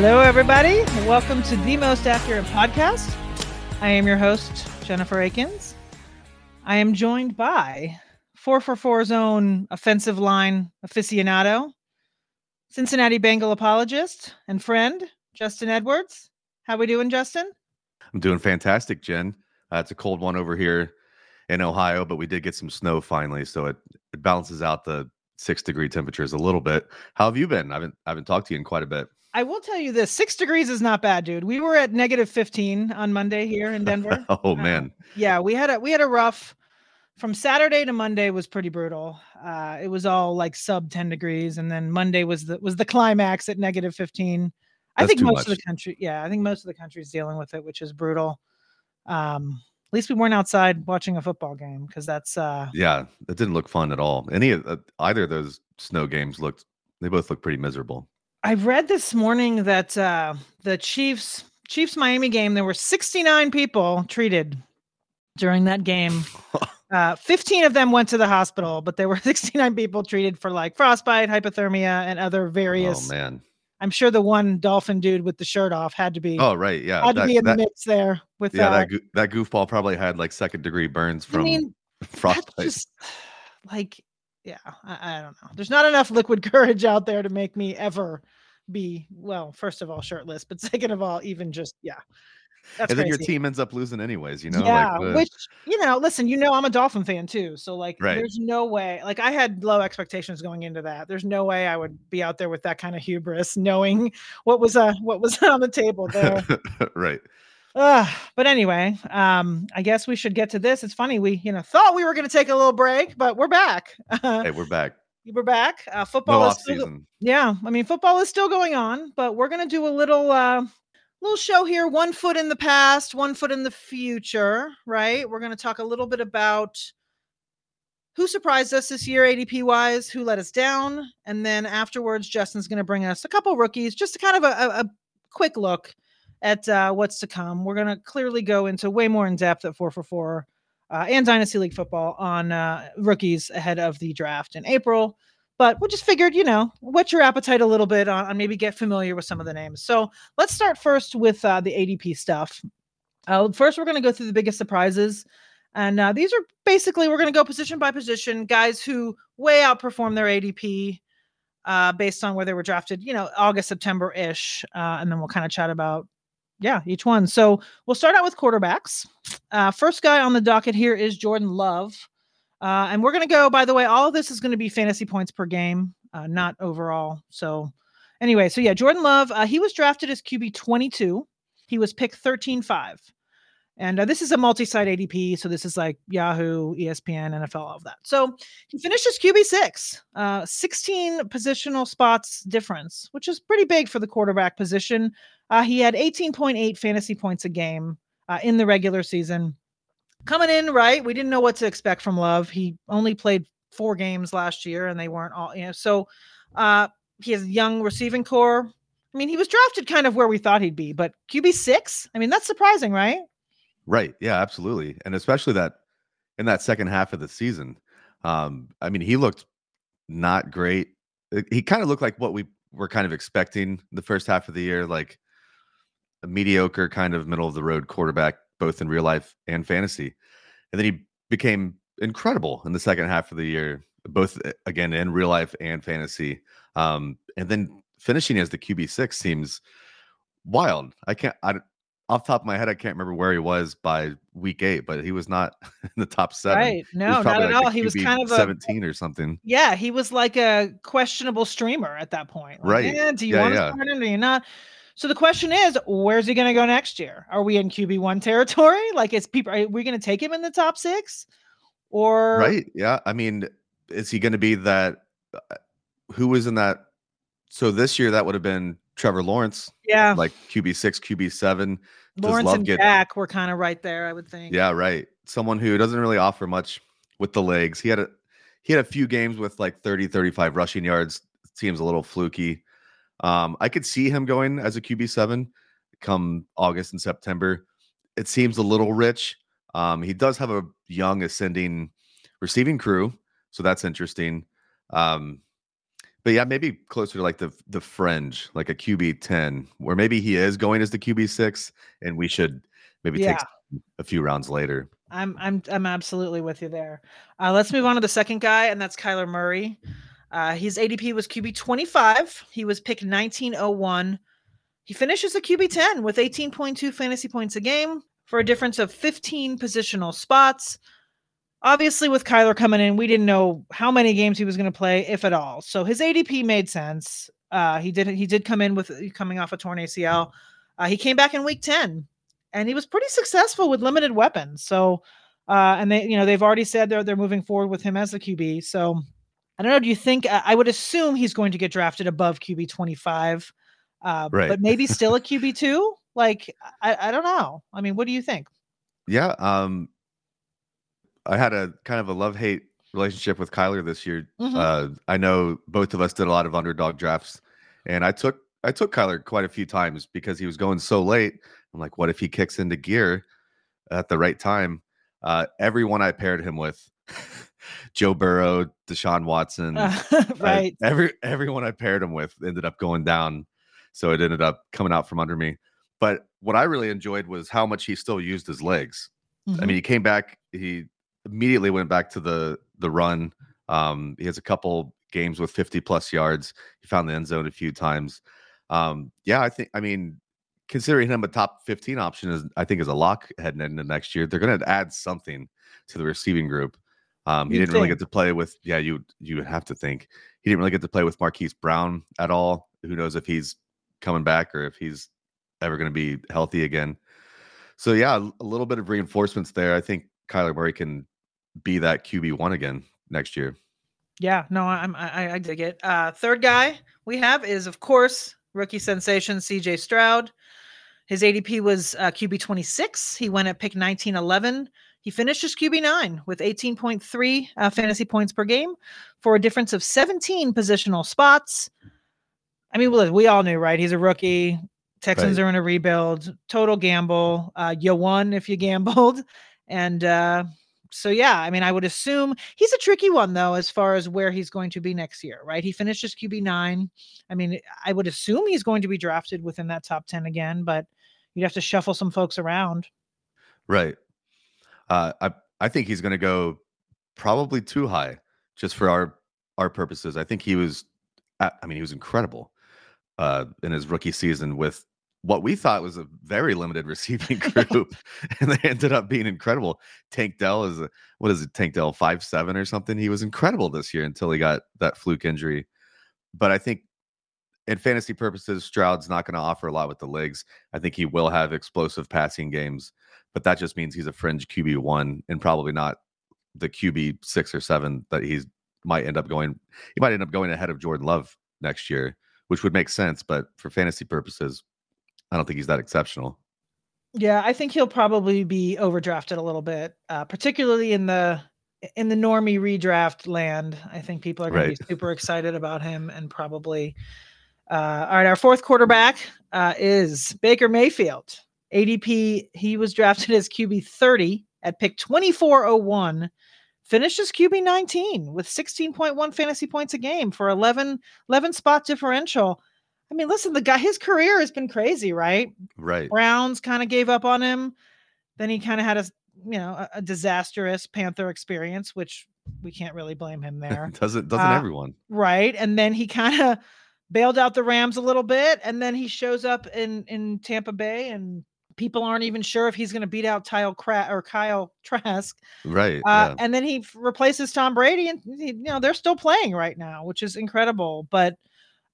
Hello, everybody. Welcome to the most accurate podcast. I am your host, Jennifer Akins. I am joined by 4for4's own offensive line aficionado, Cincinnati Bengal apologist and friend, Justin Edwards. How we doing, Justin? I'm doing fantastic, Jen. Uh, it's a cold one over here in Ohio, but we did get some snow finally, so it, it balances out the six degree temperatures a little bit. How have you been? I haven't I haven't talked to you in quite a bit. I will tell you this: six degrees is not bad, dude. We were at negative fifteen on Monday here in Denver. oh man, uh, yeah, we had a we had a rough. From Saturday to Monday was pretty brutal. Uh, it was all like sub ten degrees, and then Monday was the was the climax at negative fifteen. I think most much. of the country, yeah, I think most of the country is dealing with it, which is brutal. Um, at least we weren't outside watching a football game because that's uh yeah, it didn't look fun at all. Any of uh, either of those snow games looked they both looked pretty miserable. I read this morning that uh, the Chiefs Chiefs Miami game there were 69 people treated during that game. Uh, 15 of them went to the hospital, but there were 69 people treated for like frostbite, hypothermia, and other oh, various. Oh man! I'm sure the one dolphin dude with the shirt off had to be. Oh right, yeah, had that, to be in that, the mix there. With yeah, uh, that that goofball probably had like second degree burns from I mean, frostbite. Just, like yeah, I, I don't know. There's not enough liquid courage out there to make me ever be well. First of all, shirtless, but second of all, even just yeah. And then crazy. your team ends up losing anyways, you know. Yeah, like the... which you know, listen, you know, I'm a Dolphin fan too, so like, right. there's no way. Like, I had low expectations going into that. There's no way I would be out there with that kind of hubris, knowing what was uh what was on the table there. right. Uh, but anyway, um, I guess we should get to this. It's funny, we you know thought we were going to take a little break, but we're back. hey, we're back. We're back. Uh, football no is still, yeah. I mean, football is still going on, but we're going to do a little uh, little show here. One foot in the past, one foot in the future. Right. We're going to talk a little bit about who surprised us this year, ADP wise, who let us down, and then afterwards, Justin's going to bring us a couple rookies, just to kind of a, a, a quick look at uh, what's to come. We're going to clearly go into way more in depth at 4for4 uh, and Dynasty League football on uh, rookies ahead of the draft in April. But we just figured, you know, whet your appetite a little bit on, on maybe get familiar with some of the names. So let's start first with uh, the ADP stuff. Uh, first, we're going to go through the biggest surprises. And uh, these are basically, we're going to go position by position, guys who way outperform their ADP uh, based on where they were drafted, you know, August, September ish. Uh, and then we'll kind of chat about yeah, each one. So we'll start out with quarterbacks. Uh, first guy on the docket here is Jordan Love. Uh, and we're going to go, by the way, all of this is going to be fantasy points per game, uh, not overall. So, anyway, so yeah, Jordan Love, uh, he was drafted as QB 22. He was picked 13 5. And uh, this is a multi site ADP. So, this is like Yahoo, ESPN, NFL, all of that. So, he finished as QB 6, uh, 16 positional spots difference, which is pretty big for the quarterback position. Uh, he had 18.8 fantasy points a game uh, in the regular season. Coming in, right? We didn't know what to expect from Love. He only played four games last year and they weren't all, you know, so uh, he has a young receiving corps. I mean, he was drafted kind of where we thought he'd be, but QB six, I mean, that's surprising, right? Right. Yeah, absolutely. And especially that in that second half of the season. Um, I mean, he looked not great. He kind of looked like what we were kind of expecting the first half of the year, like mediocre kind of middle of the road quarterback, both in real life and fantasy. And then he became incredible in the second half of the year, both eh, again in real life and fantasy. Um, and then finishing as the QB six seems wild. I can't. I off top of my head, I can't remember where he was by week eight, but he was not in the top seven. Right? No, not at like all. He was kind of seventeen a, or something. Yeah, he was like a questionable streamer at that point. Like, right? Eh, do you yeah, want to yeah. start him? Do you not? So the question is, where's he going to go next year? Are we in QB one territory? Like, is people are we going to take him in the top six? Or right? Yeah, I mean, is he going to be that? Uh, who was in that? So this year that would have been Trevor Lawrence. Yeah, like QB six, QB seven. Lawrence and get, Dak were kind of right there, I would think. Yeah, right. Someone who doesn't really offer much with the legs. He had a he had a few games with like 30, 35 rushing yards. Seems a little fluky. Um, I could see him going as a QB seven come August and September. It seems a little rich. Um, he does have a young ascending receiving crew, so that's interesting. Um, but yeah, maybe closer to like the the fringe, like a QB ten, where maybe he is going as the QB six, and we should maybe Yeah. take a few rounds later. I'm I'm I'm absolutely with you there. Uh, let's move on to the second guy, and that's Kyler Murray. Uh, his ADP was QB 25. He was picked 1901. He finishes a QB 10 with 18.2 fantasy points a game for a difference of 15 positional spots. Obviously, with Kyler coming in, we didn't know how many games he was going to play, if at all. So his ADP made sense. Uh, he did he did come in with coming off a torn ACL. Uh, he came back in week 10 and he was pretty successful with limited weapons. So, uh, and they, you know, they've already said they're they're moving forward with him as the QB. So, I don't know. Do you think? I I would assume he's going to get drafted above QB twenty five, uh, Right. but maybe still a QB two. Like, I, I don't know. I mean, what do you think? Yeah, um, I had a kind of a love hate relationship with Kyler this year. Mhm. Uh, I know both of us did a lot of underdog drafts, and I took I took Kyler quite a few times because he was going so late. I'm like, what if he kicks into gear at the right time? Uh, everyone I paired him with, Joe Burrow, Deshaun Watson, Uh, right. every everyone I paired him with ended up going down, so it ended up coming out from under me. But what I really enjoyed was how much he still used his legs. I Mhm. mean, he came back. He immediately went back to the the run. Um, he has a couple games with 50 plus yards. He found the end zone a few times. Um, yeah, I think. I mean, considering him a top 15 option is, I think, is a lock heading into next year. They're going to add something to the receiving group. Um, he You'd didn't really get to play with. Yeah, you you would have to think he didn't really get to play with Marquise Brown at all. Who knows if he's coming back or if he's ever going to be healthy again. So yeah, a a little bit of reinforcements there. I think Kyler Murray can be that QB one again next year. Yeah, no, I'm I, I dig it. Uh, third guy we have is of course rookie sensation CJ Stroud. His ADP was uh, QB 26. He went at pick 1911. He finished as QB 9 with 18.3 uh, fantasy points per game for a difference of 17 positional spots. I mean, we all knew, right? He's a rookie. Texans Right. are in a rebuild. Total gamble. Uh, you won if you gambled. And uh, so yeah, I mean, I would assume he's a tricky one though, as far as where he's going to be next year, right? He finished as QB nine. I mean, I would assume he's going to be drafted within that top ten again, but you'd have to shuffle some folks around. Right. Uh, I I think he's going to go probably too high just for our our purposes. I think he was. I mean, he was incredible uh, in his rookie season with what we thought was a very limited receiving group, and they ended up being incredible. Tank Dell is a what is it? Tank Dell five seven or something. He was incredible this year until he got that fluke injury. But I think in fantasy purposes, Stroud's not going to offer a lot with the legs. I think he will have explosive passing games, but that just means he's a fringe QB one and probably not the QB six or seven that he's might end up going. He might end up going ahead of Jordan Love next year, which would make sense. But for fantasy purposes, I don't think he's that exceptional. Yeah, I think he'll probably be overdrafted a little bit, uh, particularly in the in the normie redraft land. I think people are going Right. to be super excited about him and probably. Uh, all right, our fourth quarterback uh, is Baker Mayfield. ADP, he was drafted as QB 30 at pick 2401, finishes QB 19 with 16.1 fantasy points a game for 11, 11 spot differential. I mean, listen, the guy, his career has been crazy, right? Right. Browns kind of gave up on him. Then he kind of had a you know a, a disastrous Panther experience, which we can't really blame him there, doesn't doesn't Uh, everyone? right? And then he kind of bailed out the Rams a little bit, and then he shows up in in Tampa Bay, and people aren't even sure if he's going to beat out Kyle Kra- or Kyle Trask. Right. Uh, yeah. And then he replaces Tom Brady, and he- you know they're still playing right now, which is incredible. But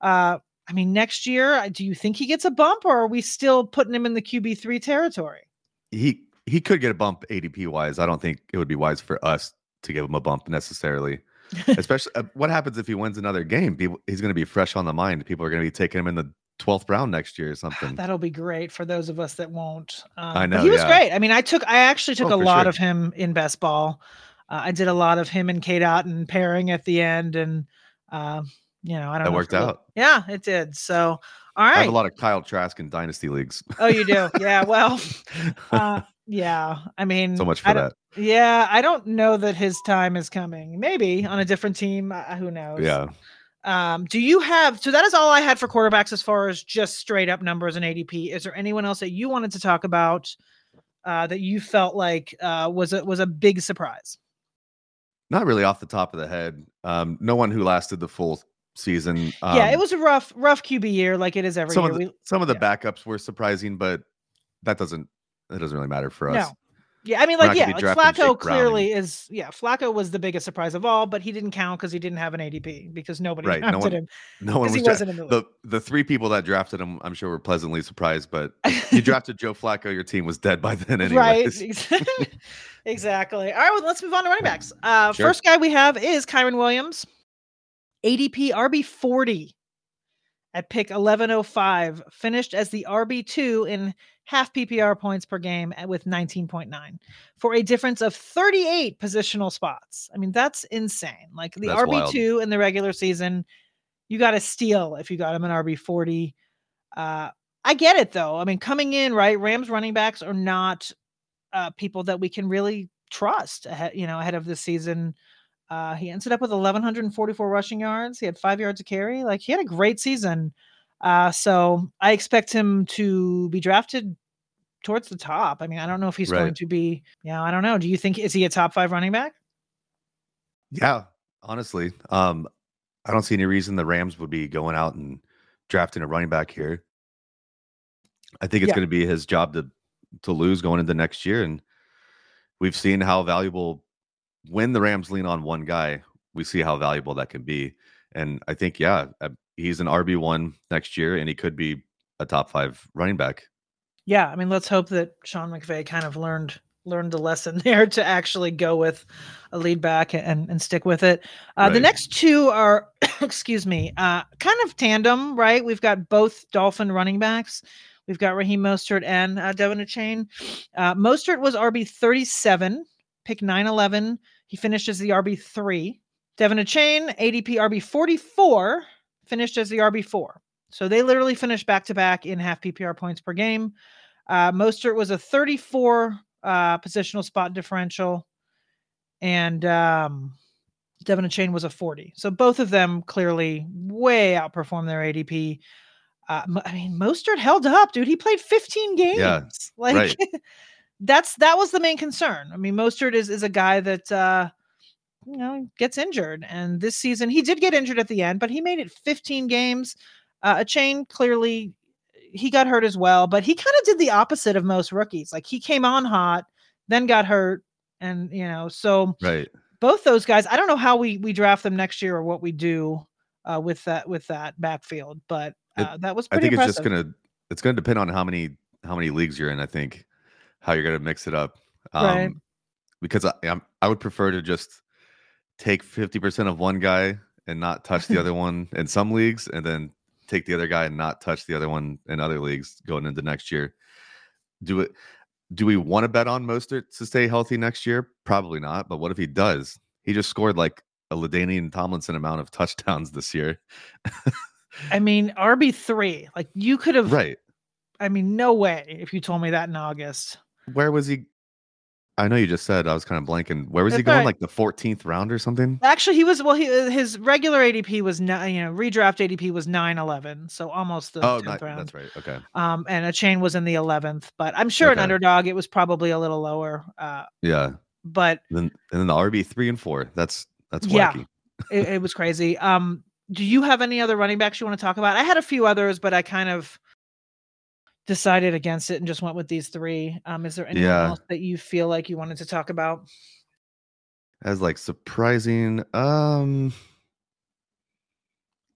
uh, I mean, next year, uh, do you think he gets a bump, or are we still putting him in the QB three territory? He he could get a bump ADP wise. I don't think it would be wise for us to give him a bump necessarily. Especially uh, what happens if he wins another game? People, he's going to be fresh on the mind. People are going to be taking him in the 12th round next year or something. That'll be great for those of us that won't. Um, I know, he was yeah. great. I mean, I took, I actually took Oh, a lot sure. of him in best ball. Uh, I did a lot of him and Cade Otton pairing at the end, and uh, you know, I don't That know. worked it out. Yeah, it did. So, all I have a lot of Kyle Trask in dynasty leagues. oh, you do? Yeah. Well, uh, yeah. I mean, so much for that. Yeah, I don't know that his time is coming. Maybe on a different team. Uh, who knows? Yeah. Um, do you have so that is all I had for quarterbacks as far as just straight up numbers and ADP. Is there anyone else that you wanted to talk about uh, that you felt like uh, was a was a big surprise? Not really off the top of the head. Um, no one who lasted the full season. Um, yeah, it was a rough rough QB year, like it is every some year. Of the, we, some of the backups were surprising, but that doesn't it doesn't really matter for us. No. Yeah, I mean, like, yeah, like Flacco clearly is. Yeah, Flacco was the biggest surprise of all, but he didn't count because he didn't have an ADP because nobody Right, no drafted one- him No one was dra- wasn't in the the the three people that drafted him. I'm sure were pleasantly surprised, but you drafted Joe Flacco, your team was dead by then, anyways. Right. exactly. All right. Well, let's move on to running backs. Uh, Sure. First guy we have is Kyren Williams, ADP RB forty at pick eleven oh five. Finished as the RB two in half PPR points per game with nineteen point nine for a difference of thirty eight positional spots. I mean, that's insane. Like the That's RB two in the regular season, you got to steal if you got him an RB forty. Uh, I get it though. I mean, coming in right, Rams running backs are not uh, people that we can really trust ahead, you know, ahead of the season. Uh, he ended up with 1,144 rushing yards. He had five yards to carry. Like he had a great season. Uh, so I expect him to be drafted towards the top. I mean, I don't know if he's going to be. Yeah, I don't know. Do you think is he a top five running back? Yeah, honestly, um, I don't see any reason the Rams would be going out and drafting a running back here. I think it's Yeah. going to be his job to to lose going into next year, and we've seen how valuable when the Rams lean on one guy, we see how valuable that can be. And I think, yeah, uh, he's an RB one next year, and he could be a top five running back. Yeah, I mean, let's hope that Sean McVay kind of learned learned the lesson there to actually go with a lead back and and stick with it. Uh, The next two are, excuse me, uh, kind of tandem, right? We've got both Dolphin running backs. We've got Raheem Mostert and uh, De'Von Achane. Uh, Mostert was RB thirty seven, pick nine eleven. He finished as the RB three. De'Von Achane ADP RB forty four, finished as the RB four. So they literally finished back to back in half PPR points per game. Uh, Mostert was a 34 uh, positional spot differential, and um, De'Von Achane was a 40. So both of them clearly way outperformed their ADP. Uh, I mean, Mostert held up, dude. He played 15 games. Yeah, like right. that's that was the main concern. I mean, Mostert is is a guy that uh, you know gets injured, and this season he did get injured at the end, but he made it 15 games. Uh, Achane clearly he got hurt as well, but he kind of did the opposite of most rookies. Like he came on hot, then got hurt, and you know, so Right. both those guys. I don't know how we we draft them next year or what we do uh, with that with that backfield, but It- uh, that was I think it's just gonna it's gonna depend on how many how many leagues you're in. I think how you're gonna mix it up. Um, Right. Because I I'm, I would prefer to just take fifty percent of one guy and not touch the other one in some leagues, and then take the other guy and not touch the other one in other leagues going into next year. Do it. Do we want to bet on Mostert to stay healthy next year? Probably not. But what if he does? He just scored like a LaDainian Tomlinson amount of touchdowns this year. I mean, RB three. Like you could have. Right. I mean, no way if you told me that in August. Where was he? I know you just said I was kind of blanking. Where was he going? alright. Like the 14th round or something? Actually, he was well. He uh, his regular ADP was nine. You know, redraft ADP was nine eleven, so almost the Oh, tenth not, round. that's right. Okay. Um, and Achane was in the eleventh, but I'm sure an underdog it was probably a little lower. Uh, Yeah. but Then and then the RB three and four. That's that's Yeah. wacky. it, it was crazy. Um, do you have any other running backs you want to talk about? I had a few others, but I kind of decided against it and just went with these three. Um, is there anything Yeah. else that you feel like you wanted to talk about? As like surprising. Um.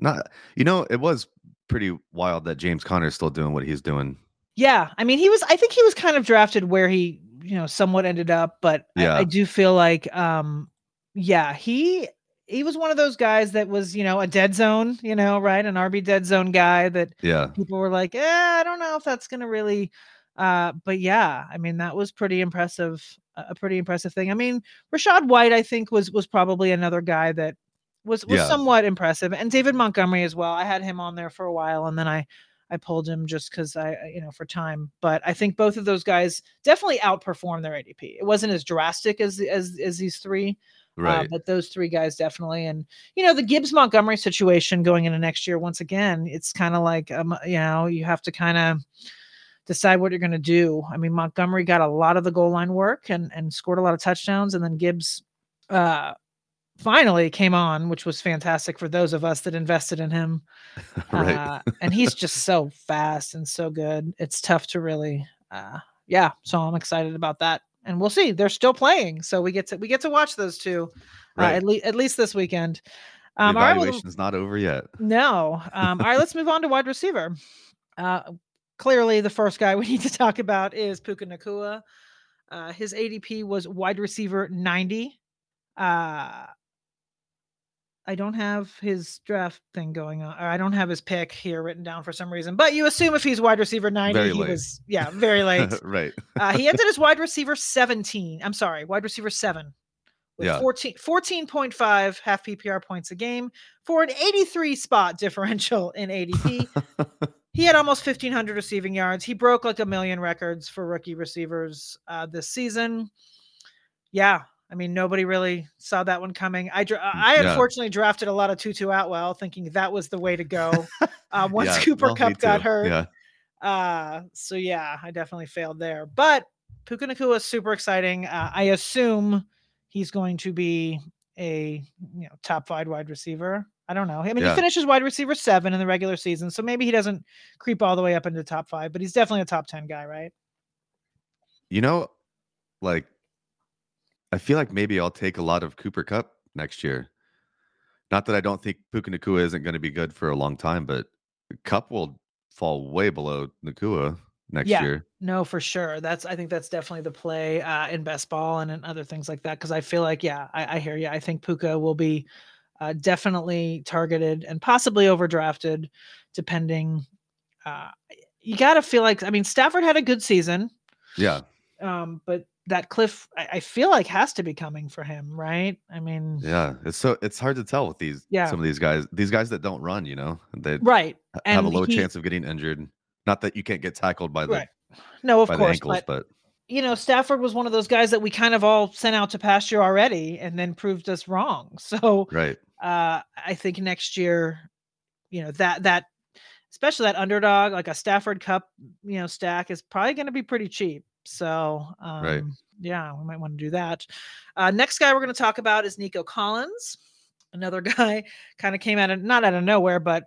Not. You know, it was pretty wild that James Conner's still doing what he's doing. Yeah, I mean, he was. I think he was kind of drafted where he, you know, somewhat ended up, but I, Yeah. I do feel like, um, yeah, he he was one of those guys that was, you know, a dead zone, you know, right, an RB dead zone guy that Yeah. people were like, yeah, I don't know if that's gonna really. Uh, but yeah, I mean, that was pretty impressive. A pretty impressive thing. I mean, Rachaad White, I think, was was probably another guy that was was Yeah. somewhat impressive, and David Montgomery as well. I had him on there for a while, and then I I pulled him just because I, I- you know, for time. But I think both of those guys definitely outperformed their ADP. It wasn't as drastic as as as these three, Right. Uh, but those three guys definitely, and you know the Gibbs Montgomery situation going into next year. Once again, it's kind of like um, you know you have to kind of decide what you're going to do. I mean, Montgomery got a lot of the goal line work and and scored a lot of touchdowns, and then Gibbs uh, finally came on, which was fantastic for those of us that invested in him. right. Uh, and he's just so fast and so good. It's tough to really, uh, yeah. So I'm excited about that, and we'll see. They're still playing, so we get to we get to watch those two uh, at least at least this weekend. the Um, right, well, evaluation's not over yet. no. Um, all right, let's move on to wide receiver. Uh, clearly, the first guy we need to talk about is Puka Nacua. Uh, his ADP was wide receiver 90. Uh, I don't have his draft thing going on. I don't have his pick here written down for some reason. But you assume if he's wide receiver 90, Very he late. was, yeah, very late. right. Uh, he ended as wide receiver 17. I'm sorry, wide receiver seven with Yeah. 14, 14.5 half PPR points a game for an 83 spot differential in ADP. he had almost 1,500 receiving yards. He broke like a million records for rookie receivers uh, this season. Yeah. I mean, nobody really saw that one coming. I dra- I Yeah. unfortunately drafted a lot of Tutu Atwell, thinking that was the way to go. Uh, once Yeah, Cooper well, Kupp got hurt, Yeah. uh, so yeah, I definitely failed there. But Puka Nacua is super exciting. Uh, I assume he's going to be a you know top five wide receiver. I don't know. I mean, Yeah. he finishes wide receiver seven in the regular season, so maybe he doesn't creep all the way up into top five, but he's definitely a top ten guy, right? You know, like I feel like maybe I'll take a lot of Cooper Kupp next year. Not that I don't think Puka Nacua isn't going to be good for a long time, but Kupp will fall way below Nacua next Yeah. year. No, for sure. That's I think that's definitely the play uh, in best ball and in other things like that. Because I feel like, yeah, I, I hear you. I think Puka will be uh, definitely targeted and possibly overdrafted, depending. Uh, you got to feel like I mean Stafford had a good season, Yeah. um, but that cliff I, I feel like has to be coming for him, right? I mean, Yeah. It's so it's hard to tell with these Yeah. some of these guys, these guys that don't run, you know, they right? ha- have a low he- chance of getting injured. Not that you can't get tackled by the Right. No, of course, ankles, but but you know, Stafford was one of those guys that we kind of all sent out to pasture already, and then proved us wrong. So right. uh, I think next year, you know that that especially that underdog like a Stafford Kupp, you know, stack is probably going to be pretty cheap. So um, Right. yeah, we might want to do that. Uh, next guy we're going to talk about is Nico Collins, another guy kind of came out of not out of nowhere, but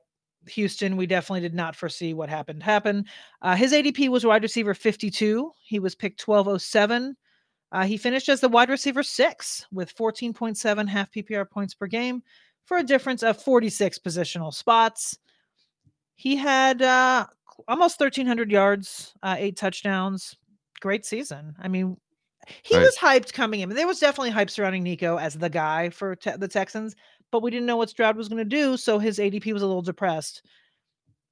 Houston, we definitely did not foresee what happened happen. Uh, his ADP was wide receiver 52. He was picked 1207. Uh, he finished as the wide receiver six with 14.7 half PPR points per game for a difference of 46 positional spots. He had uh, almost 1,300 yards, uh, eight touchdowns. Great season. I mean, he Right. was hyped coming in. There was definitely hype surrounding Nico as the guy for te- the Texans, but we didn't know what Stroud was going to do, so his ADP was a little depressed.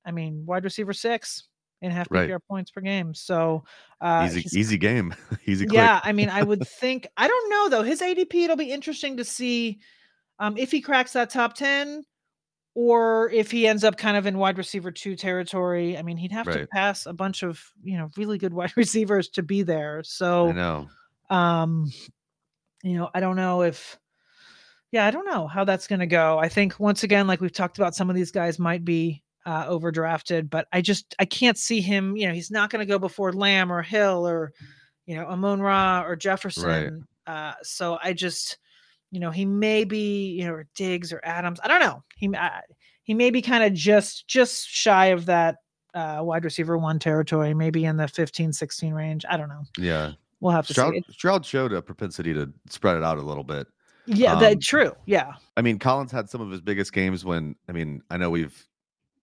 I mean, wide receiver six in half Right. PPR points per game. So uh, easy easy game. easy click. yeah, I mean, I would think I don't know though. His ADP, it'll be interesting to see um, if he cracks that top ten, or if he ends up kind of in wide receiver two territory. I mean, he'd have to pass a bunch of you know really good wide receivers to be there. I So, know. um, you know, I don't know if. Yeah, I don't know how that's going to go. I think once again, like we've talked about, some of these guys might be uh, overdrafted, but I just I can't see him. You know, he's not going to go before Lamb or Hill or you know Amon Ra or Jefferson. Uh, so I just you know he may be you know or Diggs or Adams. I don't know. He he may be kind of just just shy of that uh, wide receiver one territory, maybe in the 15, 16 range. I don't know. Yeah. We'll have to Stroud, see. It- Stroud showed a propensity to spread it out a little bit. Yeah, that um, true. Yeah. I mean, Collins had some of his biggest games when I mean, I know we've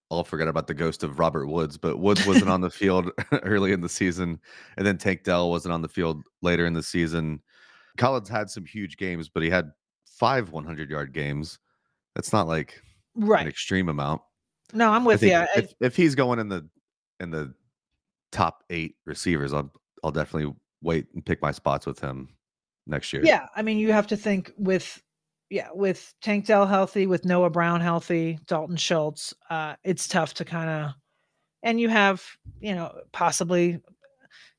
all forgot about the ghost of Robert Woods, but Woods wasn't on the field early in the season, and then Tank Dell wasn't on the field later in the season. Collins had some huge games, but he had five 100 yard games. That's not like right. an extreme amount. No, I'm with you. if, if he's going in the in the top eight receivers, I'll I'll definitely wait and pick my spots with him next year. Yeah, I mean, you have to think with, yeah, with Tank Dell healthy, with Noah Brown healthy, Dalton Schultz, uh, it's tough to kind of, and you have, you know, possibly,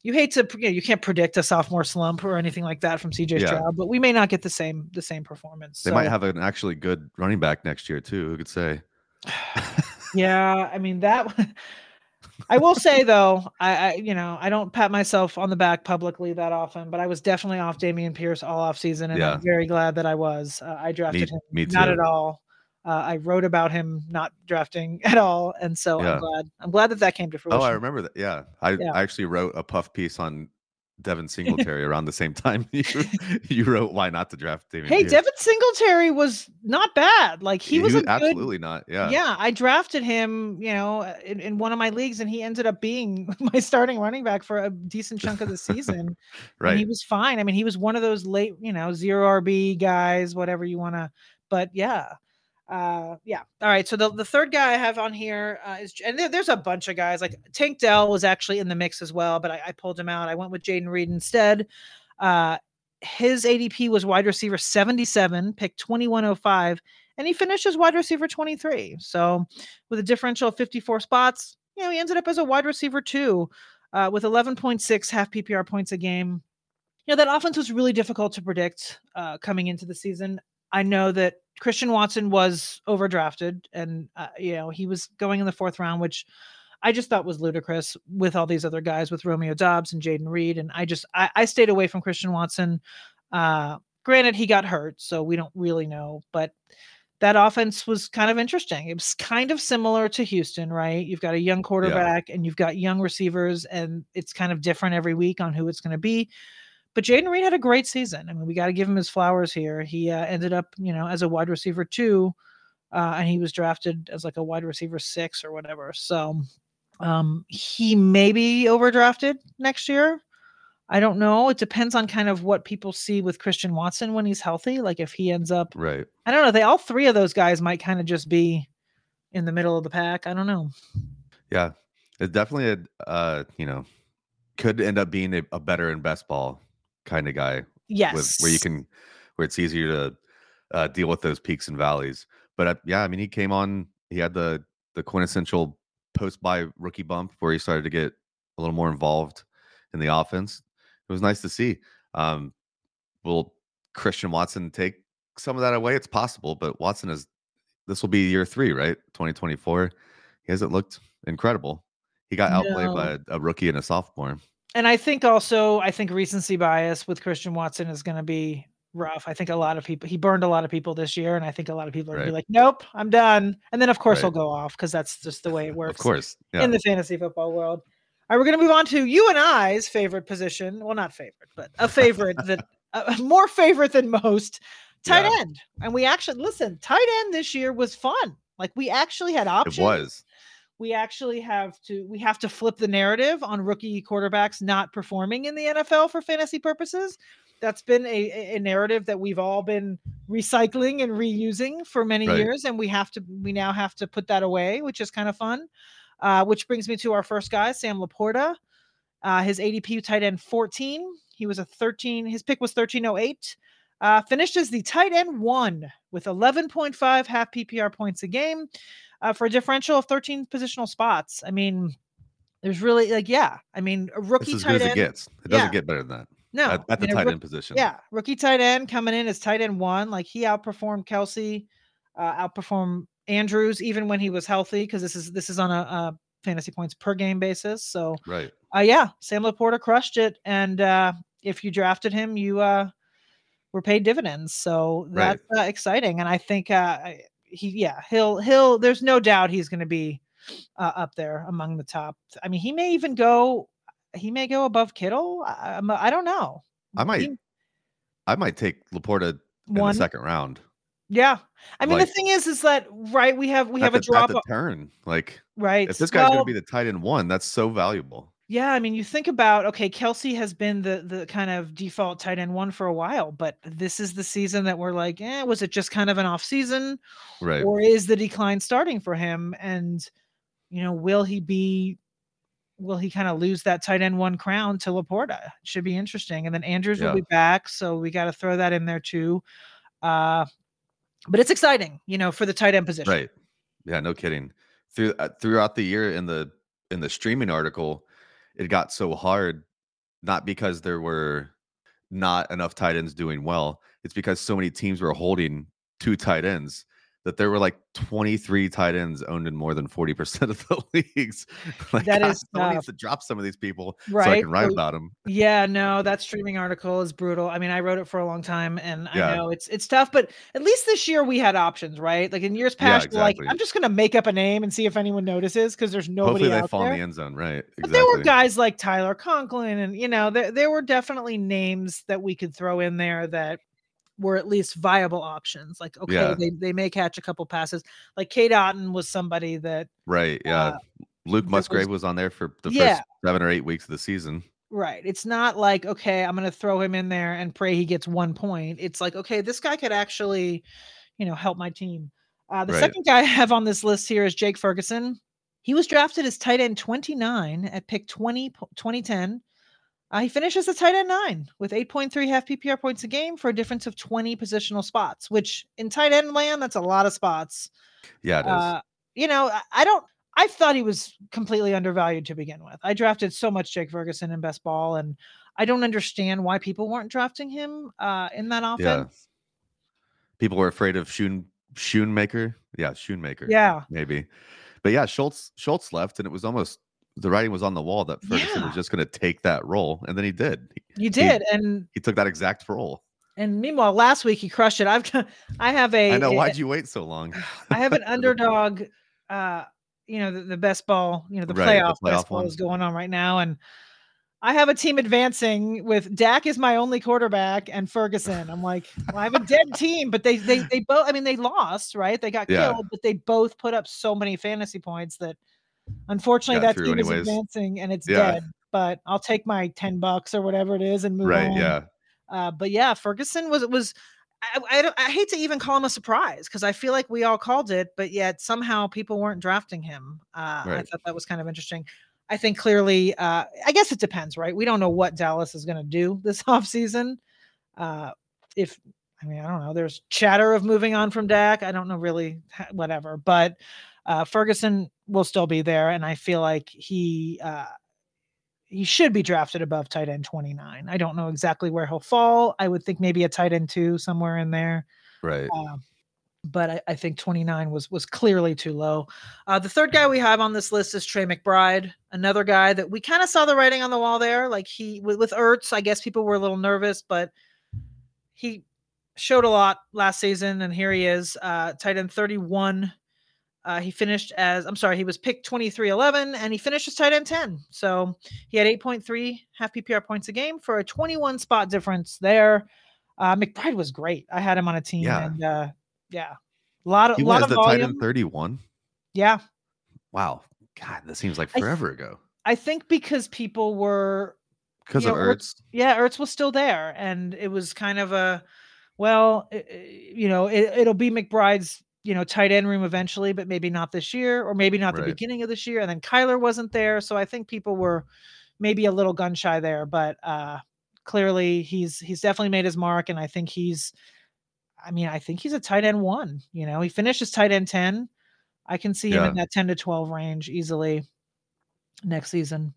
you hate to you, know, you can't predict a sophomore slump or anything like that from CJ Yeah. Stroud, but we may not get the same the same performance. They So, might have an actually good running back next year too. Who could say? yeah, I mean that. I will say though, I, I you know I don't pat myself on the back publicly that often, but I was definitely off Dameon Pierce all off season, and Yeah. I'm very glad that I was. Uh, I drafted Me, him me not at all. Uh, I wrote about him not drafting at all, and so Yeah. I'm glad. I'm glad that that came to fruition. Oh, I remember that. Yeah, I, Yeah. I actually wrote a puff piece on Devin Singletary around the same time you you wrote why not to draft David. Hey, Devin Singletary was not bad. Like he, was a good. absolutely not. Yeah, Yeah, I drafted him, you know, uh, in, in one of my leagues, and he ended up being my starting running back for a decent chunk of the season. And right. he was fine. I mean, he was one of those late, you know, zero RB guys, whatever you want to. But yeah, uh, yeah. All right. So the, the third guy I have on here uh, is, and there, there's a bunch of guys like Tank Dell was actually in the mix as well, but I, I pulled him out. I went with Jayden Reed instead. Uh, his ADP was wide receiver 77, pick 2105, and he finished as wide receiver 23. So with a differential of 54 spots, you know, he ended up as a wide receiver two uh, with 11.6 half PPR points a game. You know, that offense was really difficult to predict uh, coming into the season. I know that Christian Watson was overdrafted and, uh, you know, he was going in the fourth round, which I just thought was ludicrous with all these other guys with Romeo Doubs and Jayden Reed. And I just, I, I stayed away from Christian Watson. Uh, granted, he got hurt, so we don't really know, but that offense was kind of interesting. It was kind of similar to Houston, right? You've got a young quarterback and you've got young receivers, and it's kind of different every week on who it's going to be. But Jayden Reed had a great season. I mean, we got to give him his flowers here. He uh, ended up, you know, as a wide receiver two, uh, and he was drafted as like a wide receiver six or whatever. So um, he may be overdrafted next year. I don't know. It depends on kind of what people see with Christian Watson when he's healthy. Like if he ends up, Right. I don't know. They all three of those guys might kind of just be in the middle of the pack. I don't know. Yeah. It definitely, uh, you know, could end up being a, a better in best ball kind of guy Yes, with where you can, where it's easier to uh, deal with those peaks and valleys. But uh, yeah, I mean, he came on. He had the the quintessential post bye rookie bump where he started to get a little more involved in the offense. It was nice to see. Um, will Christian Watson take some of that away? It's possible, but Watson is. This will be year three, right? 2024. He hasn't looked incredible. He got outplayed No. by a, a rookie and a sophomore. And I think also, I think recency bias with Christian Watson is going to be rough. I think a lot of people, he burned a lot of people this year. And I think a lot of people are going to be like, nope, I'm done. And then, of course, he'll go off because that's just the way it works Of course, yeah. in the fantasy football world. All right, we're going to move on to you and I's favorite position. Well, not favorite, but a favorite that uh, more favorite than most tight Yeah. end. And we actually, listen, tight end this year was fun. Like we actually had options it was. We actually have to we have to flip the narrative on rookie quarterbacks not performing in the NFL for fantasy purposes. That's been a, a- narrative that we've all been recycling and reusing for many Right. years, and we have to we now have to put that away, which is kind of fun. Uh, which brings me to our first guy, Sam LaPorta. Uh, his ADP tight end 14. He was a 13. His pick was 1308. Uh, finished as the tight end one with 11.5 half PPR points a game uh, for a differential of 13 positional spots. I mean, there's really like, yeah. I mean, a rookie It's as tight good as end. it gets. It doesn't yeah. get better than that. No, at, at I the mean, tight rook- end position. yeah, rookie tight end coming in as tight end one. Like he outperformed Kelce, uh, outperformed Andrews even when he was healthy because this is this is on a, a fantasy points per game basis. So Right. uh, yeah, Sam LaPorta crushed it, and uh, if you drafted him, you uh, were paid dividends. So Right. that's uh, exciting, and I think uh, I- he, yeah, he'll he'll. There's no doubt he's going to be uh, up there among the top. I mean, he may even go. He may go above Kittle. I, I'm- don't know. I might He- I might take LaPorta in one. the second round. Yeah, I mean, Like- the thing is, is that right? We have we have the, a drop. the turn. Like right. if this guy's well, gonna be the tight end one, that's so valuable. Yeah, I mean, you think about okay, Kelce has been the the kind of default tight end one for a while, but this is the season that we're like, eh, was it just kind of an off season, Right. or is the decline starting for him? And you know, will he be? Will he kind of lose that tight end one crown to LaPorta? It should be interesting. And then Andrews Yeah. will be back, so we got to throw that in there too. Uh, but it's exciting, you know, for the tight end position. Right. Yeah, no kidding. Through uh, throughout the year in the in the streaming article, it got so hard not because there were not enough tight ends doing well. It's because so many teams were holding two tight ends that there were like 23 tight ends owned in more than 40% of the leagues. like, That God, is someone tough. needs to drop some of these people so I can write about them. Yeah, no, that streaming article is brutal. I mean, I wrote it for a long time and Yeah. I know it's it's tough, but at least this year we had options, right? Like in years past, we're like. I'm just gonna make up a name and see if anyone notices because there's nobody Hopefully they fall there. in the end zone, right? Exactly. But there were guys like Tyler Conklin, and you know, there there were definitely names that we could throw in there that were at least viable options. Like, okay, Yeah. they, they may catch a couple passes. Like Cade Otton was somebody that Right. Yeah. uh, Luke Musgrave was- was, on there for the Yeah. first seven or eight weeks of the season. right. It's not like, okay, I'm gonna throw him in there and pray he gets one point. It's like, okay, this guy could actually, you know, help my team. Uh, the Right. second guy I have on this list here is Jake Ferguson. He was drafted as tight end 29 at pick 20, 2010. Uh, he finishes as tight end nine with 8.3 half PPR points a game for a difference of 20 positional spots, which in tight end land, that's a lot of spots. Yeah, it is. Uh, you know, I, don't, I thought he was completely undervalued to begin with. I drafted so much Jake Ferguson in best ball, and I don't understand why people weren't drafting him uh, in that offense. Yeah. People were afraid of Schoen Schoonmaker. Yeah, Schoonmaker. Yeah. maybe. But yeah, Schultz Schultz left, and it was almost the writing was on the wall that Ferguson Yeah. was just going to take that role, and then he did. He, You did, and he took that exact role. and meanwhile, last week he crushed it. I've I have a, I know. Why'd you wait so long? I have an underdog. Uh, you know, the, the best ball. You know, the Right, the playoff, playoff best ball is going on right now, and I have a team advancing with Dak is my only quarterback and Ferguson. I'm like, well, I have a dead team, but they they they both. I mean, they lost, right? They got Yeah. killed, but they both put up so many fantasy points that unfortunately that team is advancing and it's Yeah. dead. But I'll take my ten bucks or whatever it is and move right. on. Yeah. Uh, but yeah, Ferguson was was. I, I, don't, I hate to even call him a surprise because I feel like we all called it, but yet somehow people weren't drafting him. Uh, I thought that was kind of interesting. I think clearly, uh, I guess it depends, right? We don't know what Dallas is going to do this offseason. Uh, if, I mean, I don't know, there's chatter of moving on from Dak. I don't know really, whatever, but uh, Ferguson will still be there. And I feel like he, uh, he should be drafted above tight end 29. I don't know exactly where he'll fall. I would think maybe a tight end two somewhere in there. Right. Um, but I, I think 29 was was clearly too low. Uh, the third guy we have on this list is Trey McBride, another guy that we kind of saw the writing on the wall there. Like he with, with Ertz, I guess people were a little nervous, but he showed a lot last season, and here he is, uh, tight end 31. Uh, he finished as I'm sorry, he was picked 23 11 and he finished as tight end 10. So he had 8.3 half PPR points a game for a 21 spot difference there. Uh, McBride was great. I had him on a team, Yeah. and uh, yeah, a lot of He lot was of the tight end 31. Yeah, Wow. God, that seems like I th- forever ago. I think because people were Because of know, Ertz. yeah, Ertz was still there, and it was kind of a, well, i- i- you know, it, it'll be McBride's, you know, tight end room eventually, but maybe not this year, or maybe not the Right. beginning of this year. And then Kyler wasn't there, so I think people were maybe a little gun shy there, but uh, clearly he's he's definitely made his mark, and I think he's, I mean, I think he's a tight end one. You know, he finishes tight end ten. I can see him in that ten to twelve range easily next season.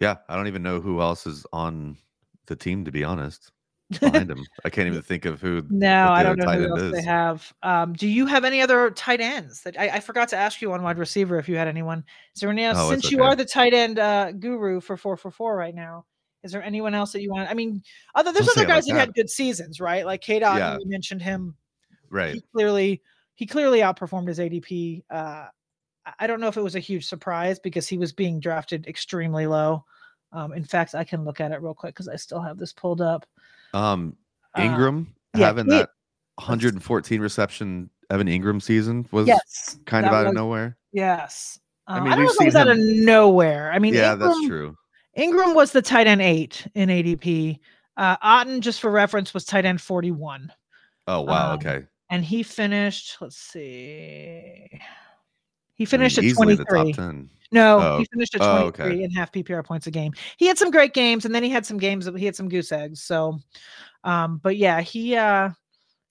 Yeah. I don't even know who else is on the team, to be honest. Behind him. I can't even think of who. No, I don't know who else end they have. Um, do you have any other tight ends that I, I forgot to ask you on wide receiver if you had anyone? Is there any else Oh, since you are the tight end uh, guru for four for four right now? Is there anyone else that you want? I mean, other there's other it like guys that had good seasons, right? Like Otton, Yeah. you mentioned him. Right. He clearly he clearly outperformed his ADP. Uh, I- I don't know if it was a huge surprise because he was being drafted extremely low. Um, in fact, I can look at it real quick because I still have this pulled up. Um, Uh, Engram having that 114 reception Evan Engram season was yes, kind of out of nowhere. Yes. I Uh, mean, I, don't know if it was seen out of nowhere. I mean, yeah, Engram, that's true. Engram was the tight end eight in ADP. Uh, Otton, just for reference, was tight end 41. Oh wow. um, okay. And he finished, let's see, he I mean, finished at easily the 23. top 10. No, Oh, he finished at oh, 23 okay. and half PPR points a game. He had some great games, and then he had some games that he had some goose eggs. So, um, but yeah, he uh,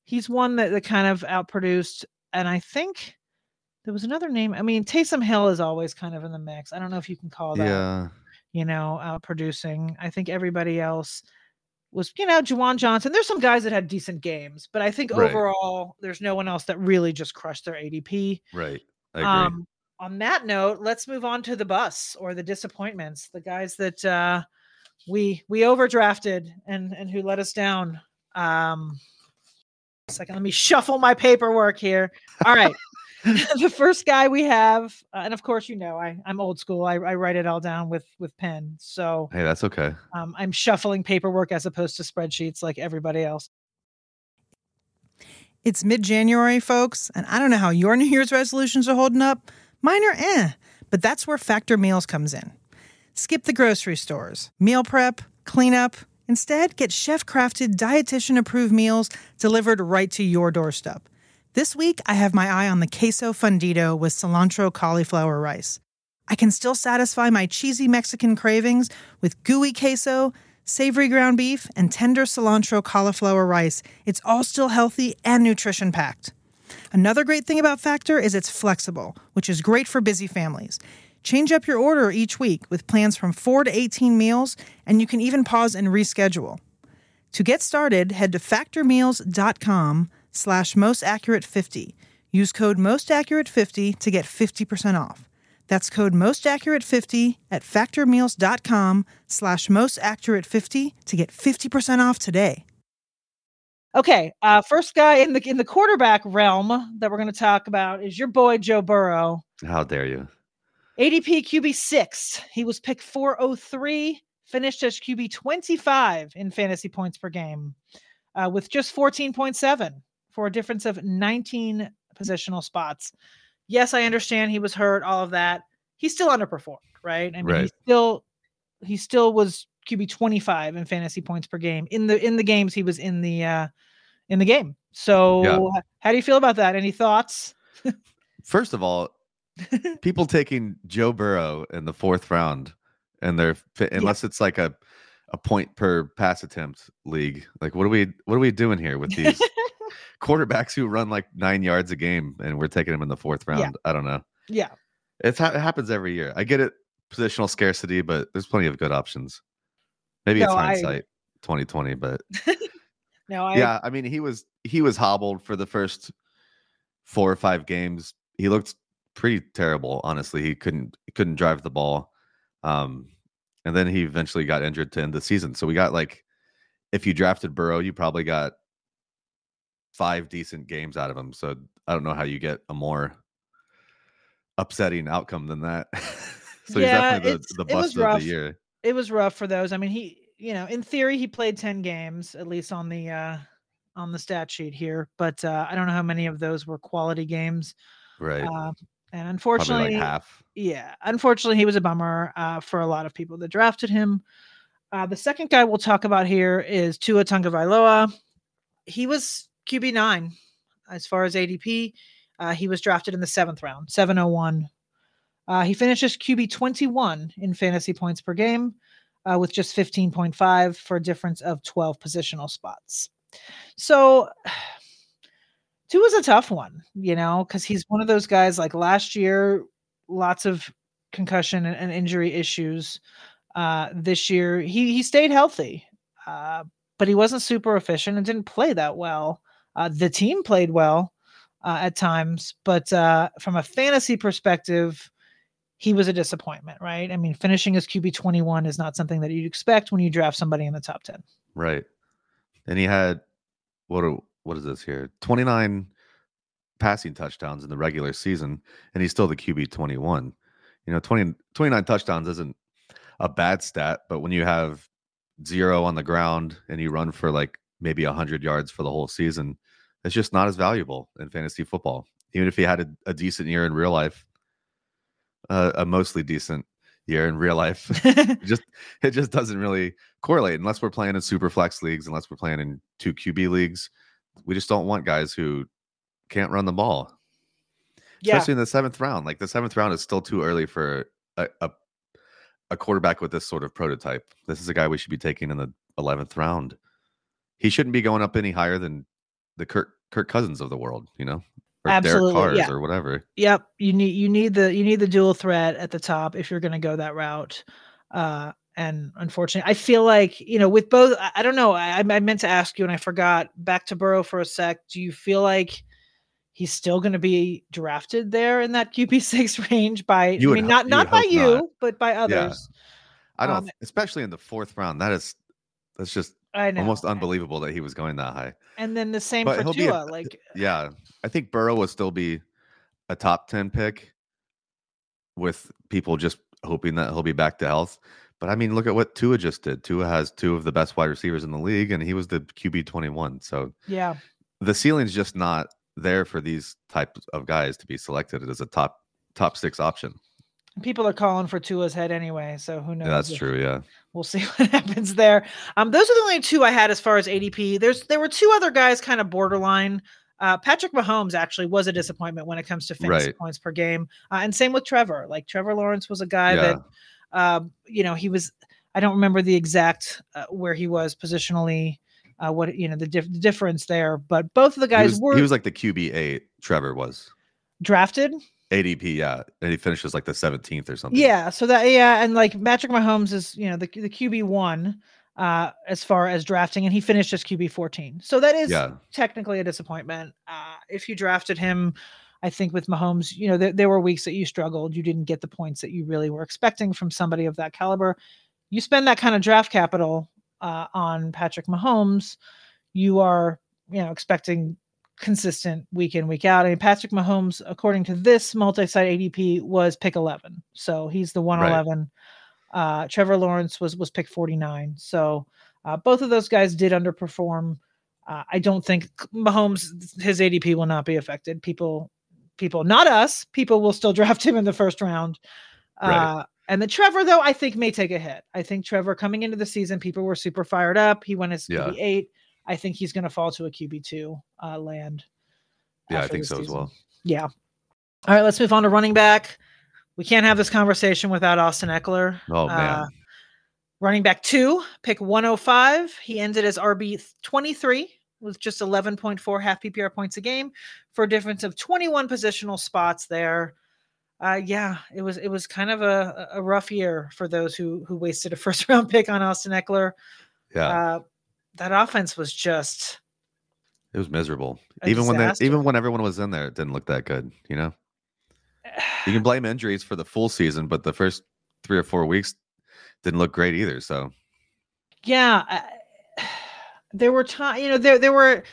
he's one that, that kind of outproduced. And I think there was another name. I mean, Taysom Hill is always kind of in the mix. I don't know if you can call that. Yeah. you know, uh, producing. I think everybody else was, you know, Juwan Johnson. There's some guys that had decent games, but I think Right. overall, there's no one else that really just crushed their ADP. Right. Um, on that note, let's move on to the bus or the disappointments, the guys that uh, we we overdrafted and and who let us down. Um, second, let me shuffle my paperwork here. All right. the first guy we have, uh, and of course, you know, I I'm old school. I, I write it all down with with pen, so hey, that's okay. um, I'm shuffling paperwork as opposed to spreadsheets like everybody else. It's mid January, folks, and I don't know how your New Year's resolutions are holding up. Mine are eh, but that's where Factor Meals comes in. Skip the grocery stores, meal prep, cleanup. Instead, get chef crafted, dietitian approved meals delivered right to your doorstep. This week, I have my eye on the queso fundido with cilantro cauliflower rice. I can still satisfy my cheesy Mexican cravings with gooey queso, savory ground beef, and tender cilantro cauliflower rice. It's all still healthy and nutrition packed. Another great thing about Factor is it's flexible, which is great for busy families. Change up your order each week with plans from 4 to 18 meals, and you can even pause and reschedule. To get started, head to factormeals.com slash mostaccurate50. Use code mostaccurate50 to get 50% off. That's code mostaccurate50 at factormeals.com slash mostaccurate50 to get 50% off today. Okay, uh, first guy in the in the quarterback realm that we're going to talk about is your boy Joe Burrow. How dare you? ADP QB six. He was picked 403, finished as QB 25 in fantasy points per game, uh, with just 14.7 for a difference of 19 positional spots. Yes, I understand he was hurt, all of that. He still underperformed, right? I mean, he still he still was QB 25 in fantasy points per game in the in the games he was in the uh in the game. So h- how do you feel about that? Any thoughts? First of all, people taking Joe Burrow in the fourth round, and they're unless it's like a a point per pass attempt league. Like, what are we what are we doing here with these quarterbacks who run like nine yards a game, and we're taking them in the fourth round? Yeah. I don't know. yeah. It's it happens every year. I get it, positional scarcity, but there's plenty of good options. Maybe it's No, I- hindsight, 2020, but No, I yeah, I mean he was he was hobbled for the first four or five games. He looked pretty terrible, honestly. He couldn't couldn't drive the ball. Um and then he eventually got injured to end the season. So we got like if you drafted Burrow, you probably got five decent games out of him. So I don't know how you get a more upsetting outcome than that. so Yeah, he's definitely the, the it was bust of rough. the year. it was rough for those. I mean, he, you know, in theory, he played 10 games, at least on the uh on the stat sheet here, but uh I don't know how many of those were quality games. Right. Uh, and unfortunately, like half. yeah, unfortunately, he was a bummer uh, for a lot of people that drafted him. Uh, the second guy we'll talk about here is Tua Tagovailoa. He was QB nine as far as ADP. Uh, he was drafted in the seventh round, 701. Uh, he finishes QB 21 in fantasy points per game uh, with just 15.5 for a difference of 12 positional spots. So, two is a tough one, you know, because he's one of those guys like last year, lots of concussion and, and injury issues. Uh, this year, he he stayed healthy, uh, but he wasn't super efficient and didn't play that well. Uh, the team played well uh, at times, but uh, from a fantasy perspective, he was a disappointment, right? I mean, finishing as QB 21 is not something that you'd expect when you draft somebody in the top 10. Right. And he had what are- what is this here? 29 passing touchdowns in the regular season and he's still the QB 21. You know, 20 29 touchdowns isn't a bad stat, but when you have zero on the ground and you run for like maybe 100 yards for the whole season, it's just not as valuable in fantasy football. Even if he had a, a decent year in real life, uh, a mostly decent year in real life, it just it just doesn't really correlate unless we're playing in super flex leagues, unless we're playing in two QB leagues. We just don't want guys who can't run the ball, yeah. especially in the seventh round. Like the seventh round is still too early for a, a a quarterback with this sort of prototype. This is a guy we should be taking in the eleventh round. He shouldn't be going up any higher than the Kirk Kirk Cousins of the world, you know, or Absolutely, Derek Carr's yeah. or whatever. Yep, you need you need the you need the dual threat at the top if you're going to go that route. Uh, and unfortunately, I feel like you know with both. I, I don't know. I, I meant to ask you and I forgot. Back to Burrow for a sec. Do you feel like he's still going to be drafted there in that QB six range by? You I mean, not not by you, not. but by others. I don't, Um, especially in the fourth round. That is, that's just I know. almost unbelievable that he was going that high. And then the same But for he'll a- Tua. like Yeah, I think Burrow will still be a top ten pick, with people just hoping that he'll be back to health. But I mean, look at what Tua just did. Tua has two of the best wide receivers in the league, and he was the QB twenty one. So yeah. the ceiling's just not there for these types of guys to be selected as a top top six option. People are calling for Tua's head anyway, so who knows? Yeah, that's if- true. Yeah, we'll see what happens there. Um, those are the only two I had as far as ADP. There's there were two other guys kind of borderline. Uh, Patrick Mahomes actually was a disappointment when it comes to fantasy Right. points per game, uh, and same with Trevor. Like Trevor Lawrence was a guy Yeah. that, uh, you know, he was. I don't remember the exact uh, where he was positionally. Uh, what you know the, dif- the difference there, but both of the he guys was, were he was like the QB eight. Trevor was drafted. ADP. Yeah, and he finishes like the seventeenth or something. Yeah, so that yeah, and like Patrick Mahomes is you know the the QB one uh as far as drafting, and he finished as QB fourteen. So that is yeah, technically a disappointment. Uh, if you drafted him, I think with Mahomes, you know there, there were weeks that you struggled, you didn't get the points that you really were expecting from somebody of that caliber. You spend that kind of draft capital uh, on Patrick Mahomes, you are you know expecting consistent week in week out. I mean, Patrick Mahomes, according to this multi-site ADP, was pick eleven, so he's the one eleven. Uh, Trevor Lawrence was was pick forty nine. So uh, both of those guys did underperform. Uh, I don't think Mahomes his ADP will not be affected. People, people, not us. People will still draft him in the first round. Uh, Right. And the Trevor though, I think may take a hit. I think Trevor coming into the season, people were super fired up. He went as Yeah. QB eight. I think he's going to fall to a QB two uh, land. yeah, I think so as well. Yeah. All right, let's move on to running back. We can't have this conversation without Austin Ekeler. Oh man, Uh, running back two, pick 105. He ended as RB 23 with just 11.4 half PPR points a game for a difference of 21 positional spots there. Uh, yeah, it was it was kind of a, a rough year for those who who wasted a first round pick on Austin Ekeler. yeah, Uh, that offense was just it was miserable. Even when they, even when everyone was in there, it didn't look that good. You know, you can blame injuries for the full season, but the first three or four weeks didn't look great either. So yeah I- there were times you know there there were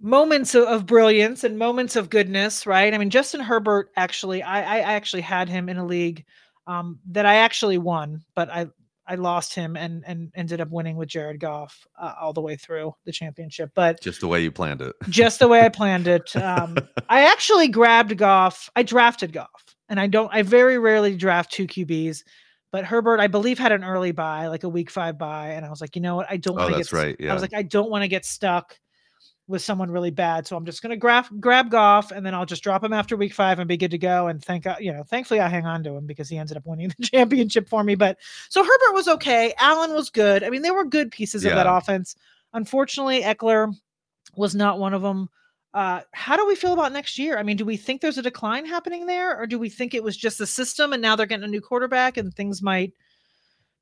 moments of, of brilliance and moments of goodness right i mean justin herbert actually i i actually had him in a league um that i actually won but i i lost him and and ended up winning with jared goff uh, all the way through the championship but just the way you planned it. just the way i planned it um I actually grabbed Goff. I drafted Goff, and I don't. I very rarely draft two QBs, but Herbert, I believe, had an early bye, like a week five bye, and I was like, you know what? I don't Oh, want to that's get. right. I was like, I don't want to get stuck with someone really bad, so I'm just gonna grab grab Goff, and then I'll just drop him after week five and be good to go. And thank you know, thankfully I hang on to him because he ended up winning the championship for me. But so Herbert was okay. Allen was good. I mean, there were good pieces of that offense. Unfortunately, Ekeler was not one of them. Uh, how do we feel about next year? I mean, do we think there's a decline happening there, or do we think it was just the system and now they're getting a new quarterback and things might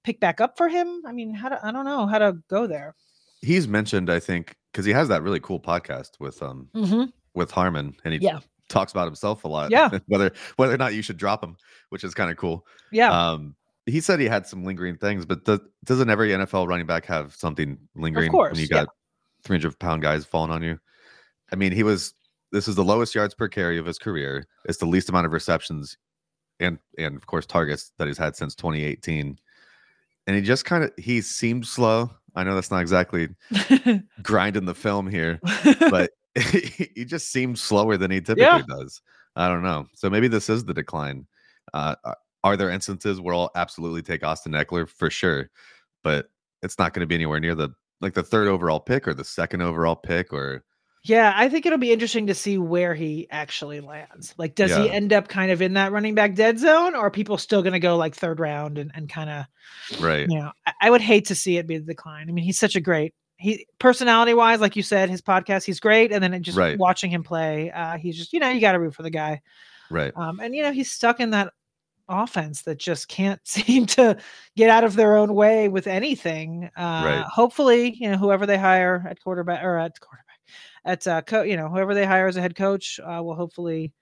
pick back up for him? I mean, how to I don't know how to go there. He's mentioned, I think, because he has that really cool podcast with um Mm-hmm. with Harmon, and he Yeah. talks about himself a lot. Yeah. whether whether or not you should drop him, which is kind of cool. Yeah, Um, he said he had some lingering things, but does, doesn't every NFL running back have something lingering course, when you yeah. got 300 pound guys falling on you? I mean, he was. This is the lowest yards per carry of his career. It's the least amount of receptions, and and of course targets that he's had since 2018. And he just kind of he seemed slow. I know that's not exactly grinding the film here, but he just seems slower than he typically Yeah. does. I don't know. So maybe this is the decline. Uh, are- are there instances where I'll absolutely take Austin Ekeler for sure, but it's not going to be anywhere near the like the third overall pick or the second overall pick or yeah. I think it'll be interesting to see where he actually lands. Like, does he end up kind of in that running back dead zone, or are people still going to go like third round and, and kind of right. you know, I, I would hate to see it be the decline. I mean, he's such a great he personality wise, like you said, his podcast, he's great. And then just Right. watching him play, uh, he's just, you know, you got to root for the guy. Right. Um, and you know, he's stuck in that offense that just can't seem to get out of their own way with anything. Uh, Right. Hopefully, you know, whoever they hire at quarterback or at quarterback, at uh, co- you know, whoever they hire as a head coach uh, will hopefully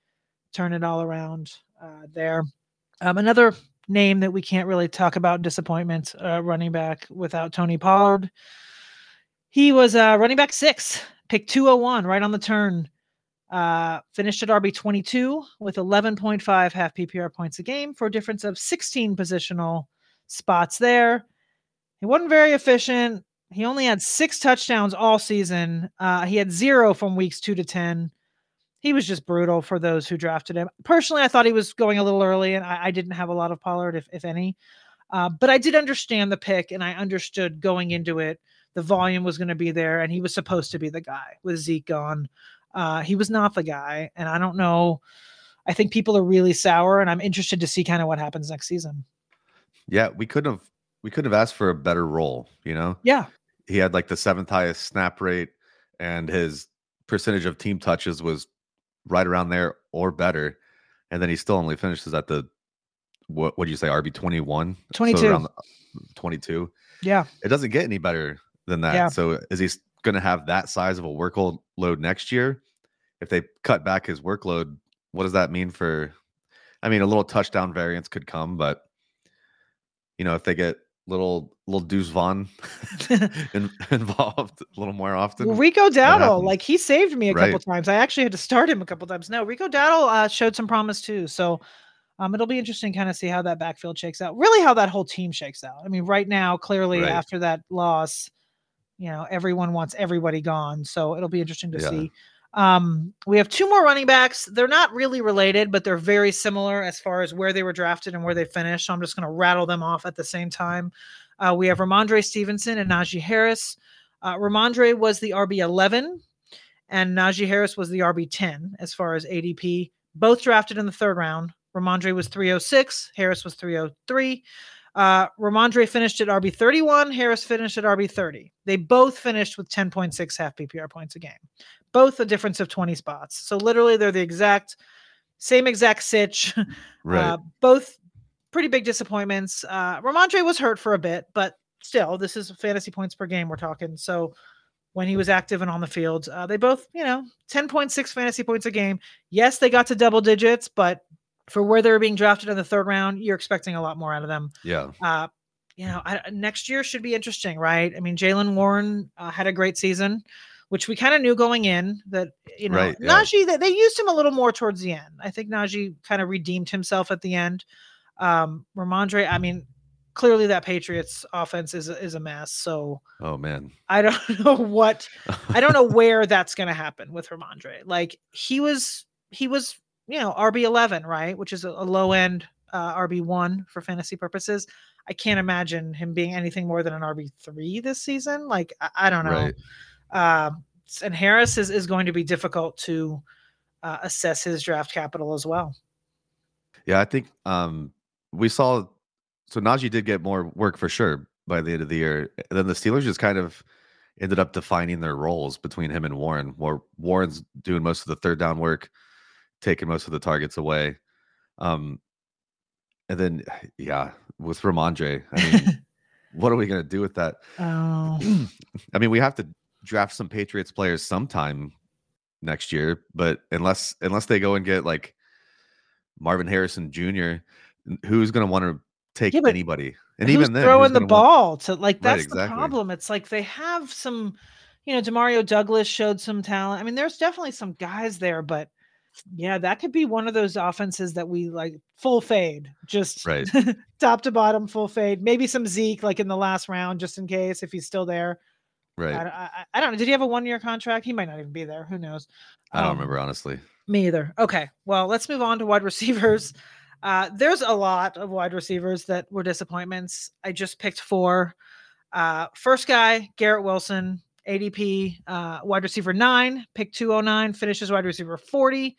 turn it all around uh, there. Um, another name that we can't really talk about disappointment uh, running back without Tony Pollard. He was uh, running back six, pick 201, right on the turn. Uh, finished at RB 22 with 11.5 half PPR points a game for a difference of 16 positional spots there. He wasn't very efficient. He only had six touchdowns all season. Uh, he had zero from weeks two to 10. He was just brutal for those who drafted him. Personally, I thought he was going a little early, and I, I didn't have a lot of Pollard, if, if any. Uh, but I did understand the pick, and I understood going into it the volume was going to be there, and he was supposed to be the guy with Zeke gone. Uh, he was not the guy, and I don't know. I think people are really sour, and I'm interested to see kind of what happens next season. Yeah, we couldn't have we couldn't have asked for a better role, you know? Yeah, He had like the seventh highest snap rate and his percentage of team touches was right around there or better. And then he still only finishes at the what would you say, RB 21? 22. Mm, 22. yeah, It doesn't get any better than that. Yeah. So is he going to have that size of a workload next year? If they cut back his workload, what does that mean for? I mean, a little touchdown variance could come, but you know, if they get little little Deuce Vaughn in, involved a little more often, Well, Rico Dowdle, like he saved me a couple times. I actually had to start him a couple times. No, Rico Dowdle uh, showed some promise too. So um, it'll be interesting kind of see how that backfield shakes out. Really, how that whole team shakes out. I mean, right now, clearly Right. after that loss, you know, everyone wants everybody gone. So it'll be interesting to Yeah. see. Um, we have two more running backs. They're not really related, but they're very similar as far as where they were drafted and where they finished. So I'm just going to rattle them off at the same time. Uh, we have Rhamondre Stevenson and Najee Harris. Uh, Rhamondre was the RB11, and Najee Harris was the RB10 as far as ADP. Both drafted in the third round. Rhamondre was 306, Harris was 303. Uh, Rhamondre finished at RB31, Harris finished at RB30. They both finished with 10.6 half PPR points a game, both a difference of 20 spots. So literally, they're the exact same exact sitch. right? Uh, both pretty big disappointments. Uh, Rhamondre was hurt for a bit, but still, this is fantasy points per game we're talking. So when he was active and on the field, uh, they both, you know, 10.6 fantasy points a game. Yes, they got to double digits, but for where they're being drafted in the third round, you're expecting a lot more out of them. yeah, Uh, you know, I, next year should be interesting, right? I mean, Jaylen Warren uh, had a great season, which we kind of knew going in that, you know, Right, yeah. Najee, that they used him a little more towards the end. I think Najee kind of redeemed himself at the end. Um, Rhamondre, I mean, clearly that Patriots offense is, a- is a mess. So oh man, I don't know what, I don't know where that's going to happen with Rhamondre. Like he was, he was, you know, RB eleven, right, which is a, a low end uh, RB one for fantasy purposes. I can't imagine him being anything more than an RB three this season. Like I, I don't know. right? Um, s- and Harris is is going to be difficult to uh, assess his draft capital as well. Yeah, I think um we saw so Najee did get more work for sure by the end of the year. And then the Steelers just kind of ended up defining their roles between him and Warren, where Warren's doing most of the third down work, taking most of the targets away. Um and then yeah, with Rhamondre, I mean, what are we gonna do with that? Oh, I mean, we have to draft some Patriots players sometime next year, but unless unless they go and get like Marvin Harrison Jr., who's going to want to take Yeah, anybody? And even then, throwing the gonna want- ball to like Right, that's the problem. It's like they have some, you know, Demario Douglas showed some talent. I mean, there's definitely some guys there, but yeah, that could be one of those offenses that we like full fade, just Right. top to bottom, full fade. Maybe some Zeke like in the last round, just in case if he's still there. right? I, I, I don't know. Did he have a one year contract? He might not even be there. Who knows? I don't Um, remember honestly. Me either. Okay. Well, let's move on to wide receivers. Uh, there's a lot of wide receivers that were disappointments. I just picked four. Uh, first guy, Garrett Wilson, ADP, uh, wide receiver nine, pick 209, finishes wide receiver 40,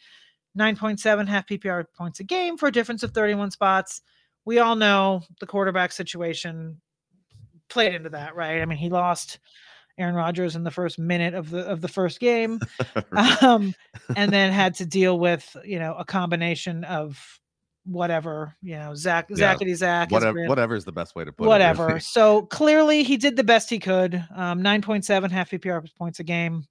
9.7 half PPR points a game for a difference of 31 spots. We all know the quarterback situation played into that, right? I mean, he lost Aaron Rodgers in the first minute of the of the first game um, and then had to deal with you know a combination of whatever, you know, Zach, Yeah. Zachity Zach. Whatever, whatever is the best way to put it. whatever. So clearly he did the best he could. Um, 9.7 half PPR points a game.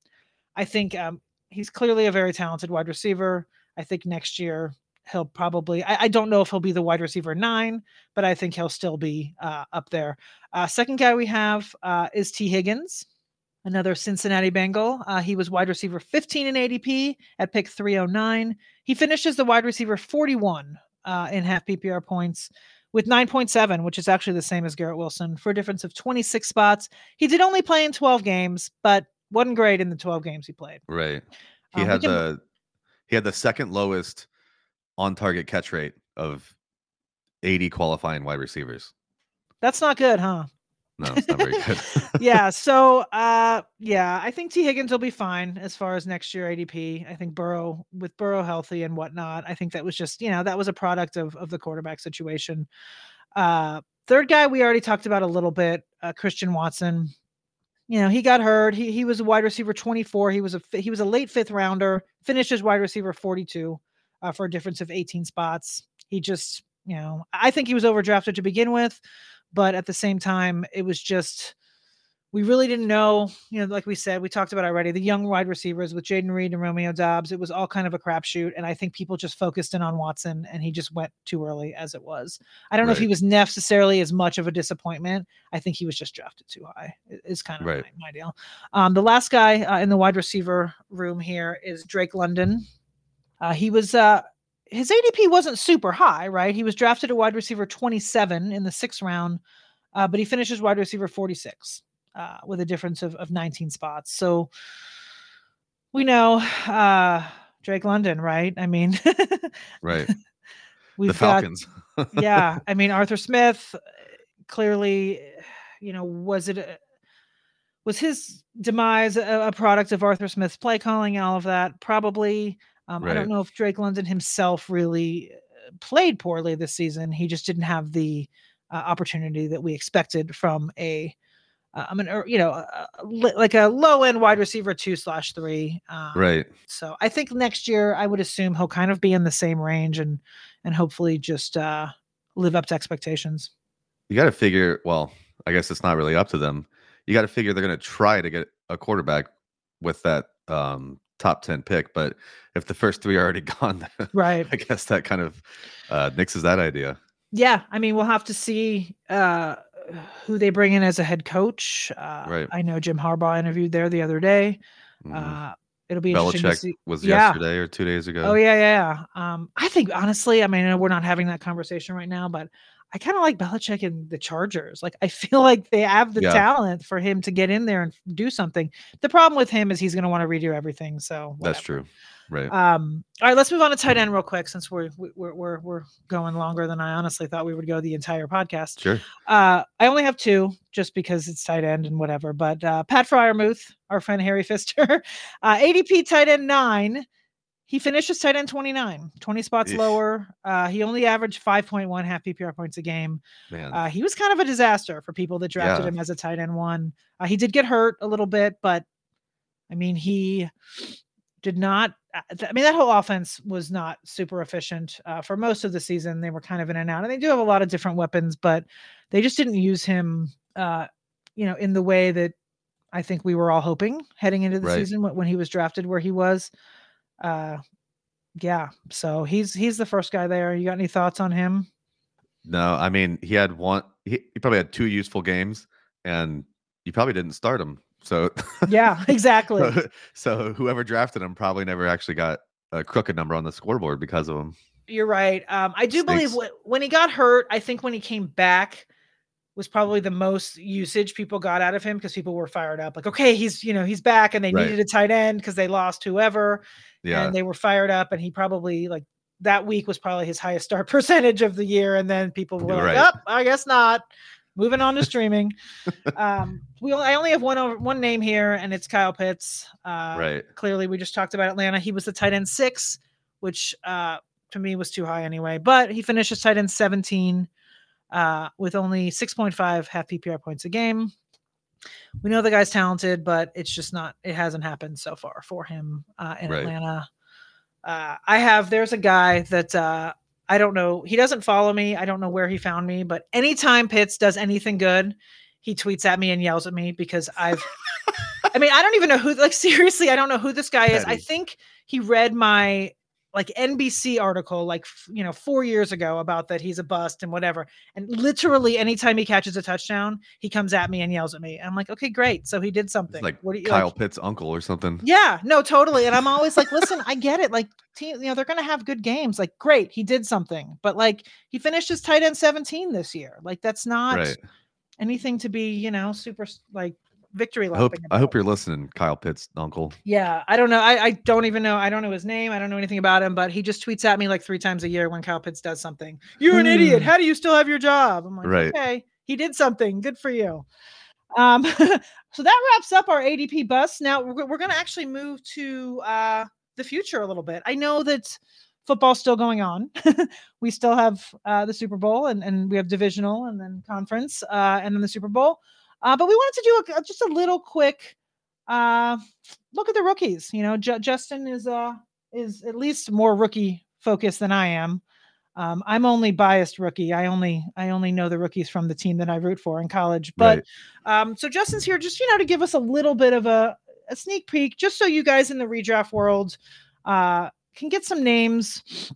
I think um, he's clearly a very talented wide receiver. I think next year he'll probably, I, I don't know if he'll be the wide receiver nine, but I think he'll still be uh, up there. Uh, second guy we have uh, is Tee Higgins, another Cincinnati Bengal. Uh, he was wide receiver 15 in ADP at pick 309. He finishes the wide receiver 41 uh, in half PPR points with 9.7, which is actually the same as Garrett Wilson for a difference of 26 spots. He did only play in 12 games, but wasn't great in the 12 games he played. Right. He Um, had can- the he had the second lowest on target catch rate of 80 qualifying wide receivers. That's not good, huh? No, it's not very good. yeah. So, uh, yeah, I think Tee Higgins will be fine as far as next year ADP. I think Burrow, with Burrow healthy and whatnot, I think that was just, you know, that was a product of of the quarterback situation. Uh, third guy we already talked about a little bit, uh, Christian Watson. You know, he got hurt. He he was a wide receiver 24. He was a he was a late fifth rounder. Finished as wide receiver 42 uh, for a difference of 18 spots. He just, you know, I think he was overdrafted to begin with, but at the same time, it was just we really didn't know. You know, like we said, we talked about already the young wide receivers with Jayden Reed and Romeo Doubs. It was all kind of a crapshoot, and I think people just focused in on Watson, and he just went too early as it was. I don't know if he was necessarily as much of a disappointment. I think he was just drafted too high. i- Is kind of Right. my, my deal. Um, the last guy uh, in the wide receiver room here is Drake London. Uh, he was uh, his ADP wasn't super high, right? He was drafted a wide receiver 27 in the sixth round, uh, but he finishes wide receiver 46 uh, with a difference of, of 19 spots. So we know uh, Drake London, right? I mean, right. we've the got Falcons. yeah i mean arthur smith uh, clearly you know was it a, was his demise a, a product of arthur smith's play calling and all of that probably um, i don't know if drake london himself really uh, played poorly this season he just didn't have the uh, opportunity that we expected from a uh, I mean, or, you know, a li- like a low end wide receiver two slash three. Um, right. so I think next year I would assume he'll kind of be in the same range and and hopefully just uh live up to expectations. You got to figure, well, I guess it's not really up to them. You got to figure they're going to try to get a quarterback with that um, top 10 pick. But if the first three are already gone, Right. I guess that kind of uh, nixes that idea. Yeah. I mean, we'll have to see uh who they bring in as a head coach. Uh Right. I know Jim Harbaugh interviewed there the other day. Mhm. Uh it'll be interesting to Belichick see. was yeah. yesterday or two days ago. Oh yeah, yeah, yeah. Um, I think honestly, I mean, I we're not having that conversation right now, but I kind of like Belichick and the Chargers. Like, I feel like they have the Yeah. talent for him to get in there and do something. The problem with him is he's going to want to redo everything. So That's true. Right. Um, all right, let's move on to tight end real quick since we're we- we're we're we're going longer than I honestly thought we would go the entire podcast. sure. Uh, I only have two just because it's tight end and whatever. But uh, Pat Freiermuth, our friend Harry Fister, uh, ADP tight end nine. He finishes tight end 29, 20 spots Eesh. lower. Uh, he only averaged 5.1 half PPR points a game. Man. Uh, he was kind of a disaster for people that drafted Yeah. him as a tight end one. Uh, he did get hurt a little bit, but I mean, he did not. uh, I mean, that whole offense was not super efficient uh, for most of the season. They were kind of in and out, and they do have a lot of different weapons, but they just didn't use him, uh, you know, in the way that I think we were all hoping heading into the Right. season when, when he was drafted where he was. Uh, yeah, so he's he's the first guy there. You got any thoughts on him? no, I mean, he had one, he, he probably had two useful games and you probably didn't start him. So, Yeah, exactly. so, so whoever drafted him probably never actually got a crooked number on the scoreboard because of him. You're right. Um, I do believe wh- when he got hurt, I think when he came back was probably the most usage people got out of him because people were fired up. Like, okay, he's you know he's back, and they Right. needed a tight end because they lost whoever, Yeah. and they were fired up, and he probably like that week was probably his highest start percentage of the year, and then people were like, Right. "Up, I guess not." Moving on to streaming. um, we I only have one over, one name here, and it's Kyle Pitts. Uh, right. clearly we just talked about Atlanta. He was the tight end six, which uh, to me was too high anyway. But he finishes tight end 17 uh, with only 6.5 half PPR points a game. We know the guy's talented, but it's just not, it hasn't happened so far for him uh, in Right. Atlanta. Uh, I have, there's a guy that uh, I don't know. He doesn't follow me. I don't know where he found me, but anytime Pitts does anything good, he tweets at me and yells at me because I've I mean, I don't even know who like seriously, I don't know who this guy is. I think he read my like NBC article like you know 4 years ago about that he's a bust and whatever. And literally anytime he catches a touchdown, he comes at me and yells at me. I'm like, "Okay, great. So he did something." It's like what you Kyle like, Pitt's uncle or something. yeah, no, totally. And I'm always like, listen, I get it. Like, team, you know, they're going to have good games. Like, great, he did something, but like, he finished his tight end 17 this year. Like, that's not Right. anything to be, you know, super like victory I hope. I hope you're listening, Kyle Pitt's uncle. Yeah, I don't know. I, I don't even know. I don't know his name. I don't know anything about him, but he just tweets at me like three times a year when Kyle Pitts does something. You're an idiot. Hmm. How do you still have your job? I'm like, Right. okay, he did something. Good for you. Um, so that wraps up our ADP bus. Now we're, we're going to actually move to uh, the future a little bit. I know that football's still going on. we still have uh, the Super Bowl and, and we have divisional and then conference uh, and then the Super Bowl. Uh, but we wanted to do a, just a little quick uh, look at the rookies. You know, Ju- Justin is uh is at least more rookie focused than I am. Um, I'm only biased rookie. I only I only know the rookies from the team that I root for in college. But Right. um, so Justin's here just you know to give us a little bit of a, a sneak peek, just so you guys in the redraft world uh, can get some names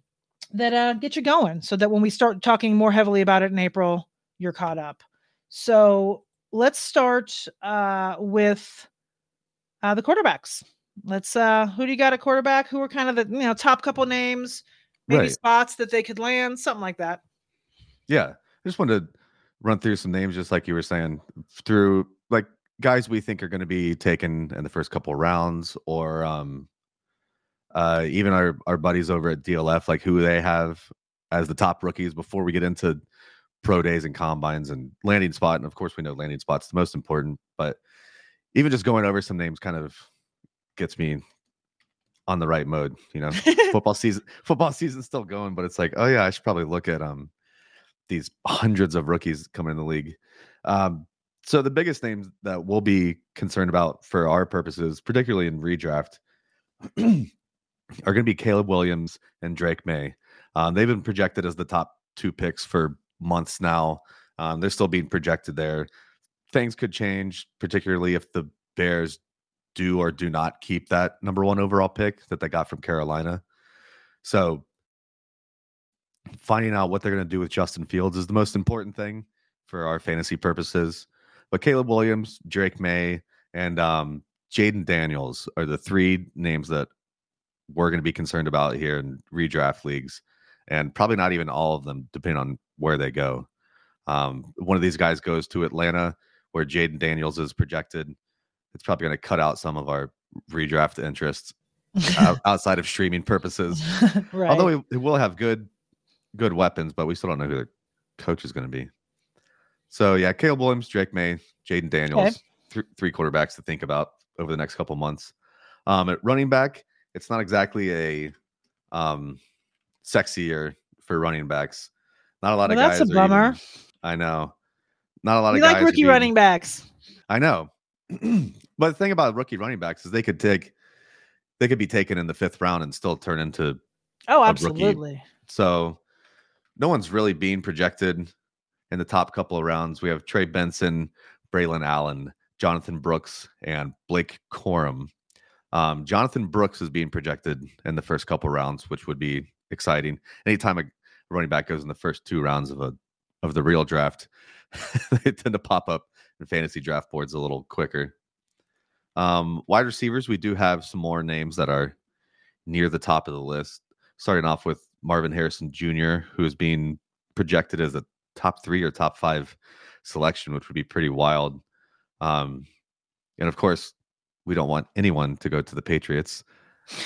that uh, get you going, so that when we start talking more heavily about it in April, you're caught up. So let's start uh, with uh, the quarterbacks. Let's uh, who do you got at quarterback? Who are kind of the you know top couple names, maybe Right. spots that they could land, something like that. Yeah. I just wanted to run through some names, just like you were saying, through like guys we think are going to be taken in the first couple rounds, or um, uh, even our our buddies over at DLF, like who they have as the top rookies before we get into pro days and combines and landing spot. And of course, we know landing spot's the most important, but even just going over some names kind of gets me on the right mode. You know, football season football season's still going, but it's like, oh yeah, I should probably look at um these hundreds of rookies coming in the league. Um, so the biggest names that we'll be concerned about for our purposes, particularly in redraft, are going to be Caleb Williams and Drake Maye. Um, they've been projected as the top two picks for months now. Um, they're still being projected there. Things could change, particularly if the Bears do or do not keep that number one overall pick that they got from Carolina. So finding out what they're going to do with Justin Fields is the most important thing for our fantasy purposes. But Caleb Williams, Drake Maye, and um, Jayden Daniels are the three names that we're going to be concerned about here in redraft leagues, and probably not even all of them, depending on where they go. Um, one of these guys goes to Atlanta, where Jayden Daniels is projected. It's probably going to cut out some of our redraft interests out- outside of streaming purposes. right. Although we, will have good good weapons, but we still don't know who the coach is going to be. So yeah, Caleb Williams, Drake Maye, Jayden Daniels, th- three quarterbacks to think about over the next couple months. Um, at running back, it's not exactly a um, sexy year for running backs. Not a lot Well, of that's guys. a bummer. even- I know. Not a lot we of guys. like rookie running backs. I know. but the thing about rookie running backs is they could take they could be taken in the fifth round and still turn into Oh, absolutely. so no one's really being projected in the top couple of rounds. We have Trey Benson, Braelon Allen, Jonathan Brooks, and Blake Corum. Um, Jonathan Brooks is being projected in the first couple rounds, which would be exciting. Anytime a running back goes in the first two rounds of a of the real draft, they tend to pop up in fantasy draft boards a little quicker. Um, wide receivers, we do have some more names that are near the top of the list. Starting off with Marvin Harrison Jr., who is being projected as a top three or top five selection, which would be pretty wild. Um, and of course, we don't want anyone to go to the Patriots,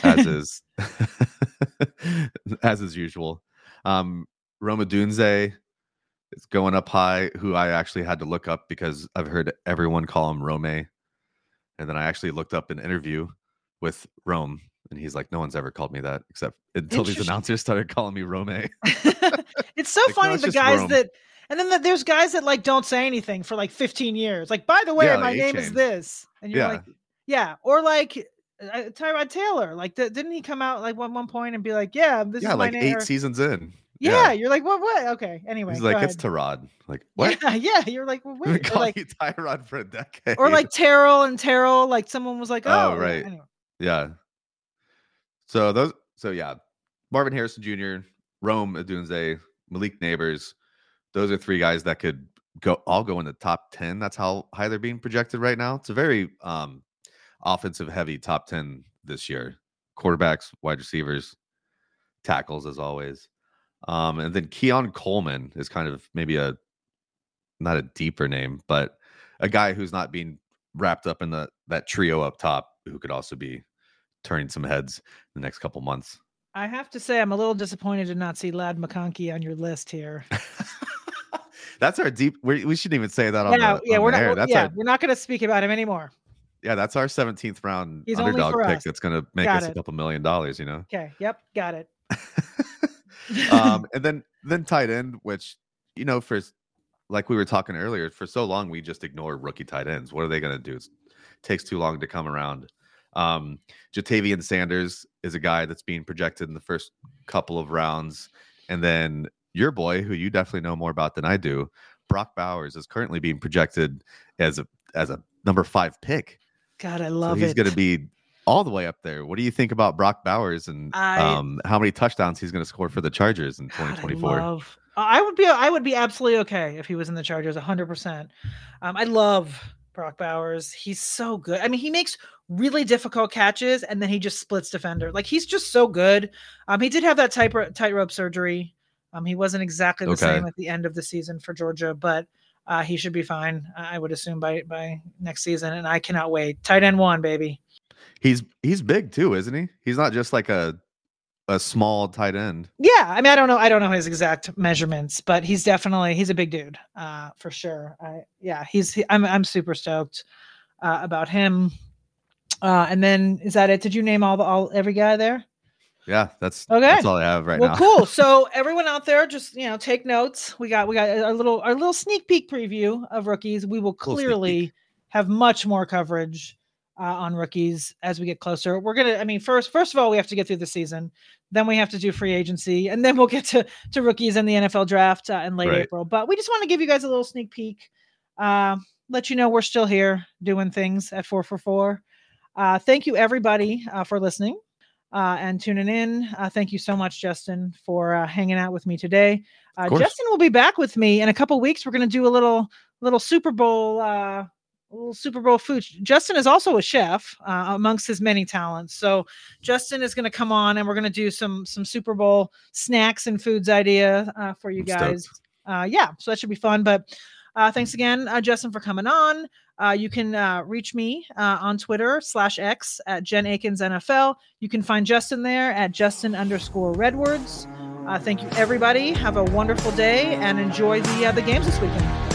as is as is usual. Um, Rome Odunze is going up high, who I actually had to look up because I've heard everyone call him Rome. And then I actually looked up an interview with Rome, and he's like, "No one's ever called me that except until these announcers started calling me Rome." it's so Like, no, funny it's the guys Rome. that and then the, there's guys that like don't say anything for like 15 years. Like, by the way, Yeah, my like name is A-Chain. this, and you're Yeah. like, yeah, or like uh, Tyrod Taylor. Like, th- didn't he come out like one one point and be like, yeah, this yeah, is my like eight seasons in. Yeah, Yeah. you're like, what? What? Okay. Anyway, He's like, it's ahead. Tyrod. Like, what? Yeah, yeah. You're like, well, wait. Calling like, you Tyrod for a decade. or like Terrell and Terrell. Like someone was like, oh, Oh, right. Anyway. Yeah. So those so yeah. Marvin Harrison Jr., Rome Odunze, Malik Nabers. Those are three guys that could go all go in the top 10. That's how high they're being projected right now. It's a very um offensive heavy top 10 this year. Quarterbacks, wide receivers, tackles as always. Um, and then Keon Coleman is kind of maybe a not a deeper name, but a guy who's not being wrapped up in the that trio up top who could also be turning some heads in the next couple months. I have to say, I'm a little disappointed to not see Ladd McConkey on your list here. that's our deep. We, we shouldn't even say that on yeah, the yeah, on we're not. air. That's yeah, our we're not going to speak about him anymore. Yeah. That's our seventeenth round He's underdog pick. us. That's going to make Got us a couple million dollars. You know. Okay. Yep. Got it. um, and then then tight end, which you know, for like we were talking earlier, for so long we just ignore rookie tight ends. What are they going to do? It takes too long to come around. Um, Ja'Tavion Sanders is a guy that's being projected in the first couple of rounds, and then your boy, who you definitely know more about than I do, Brock Bowers, is currently being projected as a as a number five pick. God, I So love he's it. He's going to be all the way up there. What do you think about Brock Bowers and I- um, how many touchdowns he's going to score for the Chargers in God, I 2024? love- I would be I would be absolutely okay if he was in the Chargers 100%. Um, I love Brock Bowers. He's so good. I mean, he makes really difficult catches and then he just splits defender. Like he's just so good. Um, he did have that tight tightrope surgery. Um, he wasn't exactly the Okay. same at the end of the season for Georgia, but uh, he should be fine. I would assume by by next season, and I cannot wait. Tight end one, baby. He's he's big too, isn't he? He's not just like a a small tight end. Yeah, I mean, I don't know, I don't know his exact measurements, but he's definitely he's a big dude, uh, for sure. I yeah, he's he, I'm I'm super stoked uh, about him. Uh, and then is that it? Did you name all the all every guy there? Yeah, that's Okay. that's all I have right well, now. cool. So everyone out there, just you know, take notes. We got we got our little our little sneak peek preview of rookies. We will clearly have much more coverage uh, on rookies as we get closer. We're gonna. I mean, first first of all, we have to get through the season. Then we have to do free agency, and then we'll get to to rookies in the NFL draft uh, in late Right. April. But we just want to give you guys a little sneak peek. Uh, let you know we're still here doing things at 4for4. Uh, thank you everybody uh, for listening uh, and tuning in. Uh, thank you so much, Justin, for uh, hanging out with me today. Uh. Justin will be back with me in a couple weeks. We're going to do a little little Super Bowl. Uh, little Super Bowl food. Justin is also a chef uh, amongst his many talents. So Justin is going to come on and we're going to do some some Super Bowl snacks and foods idea uh, for you I'm guys. Uh, yeah, so that should be fun. But uh, thanks again, uh, Justin, for coming on. Uh, you can uh, reach me uh, on Twitter slash X at Jen Eakins NFL. You can find Justin there at Justin underscore Redwards. Uh, thank you, everybody. Have a wonderful day and enjoy the uh, the games this weekend.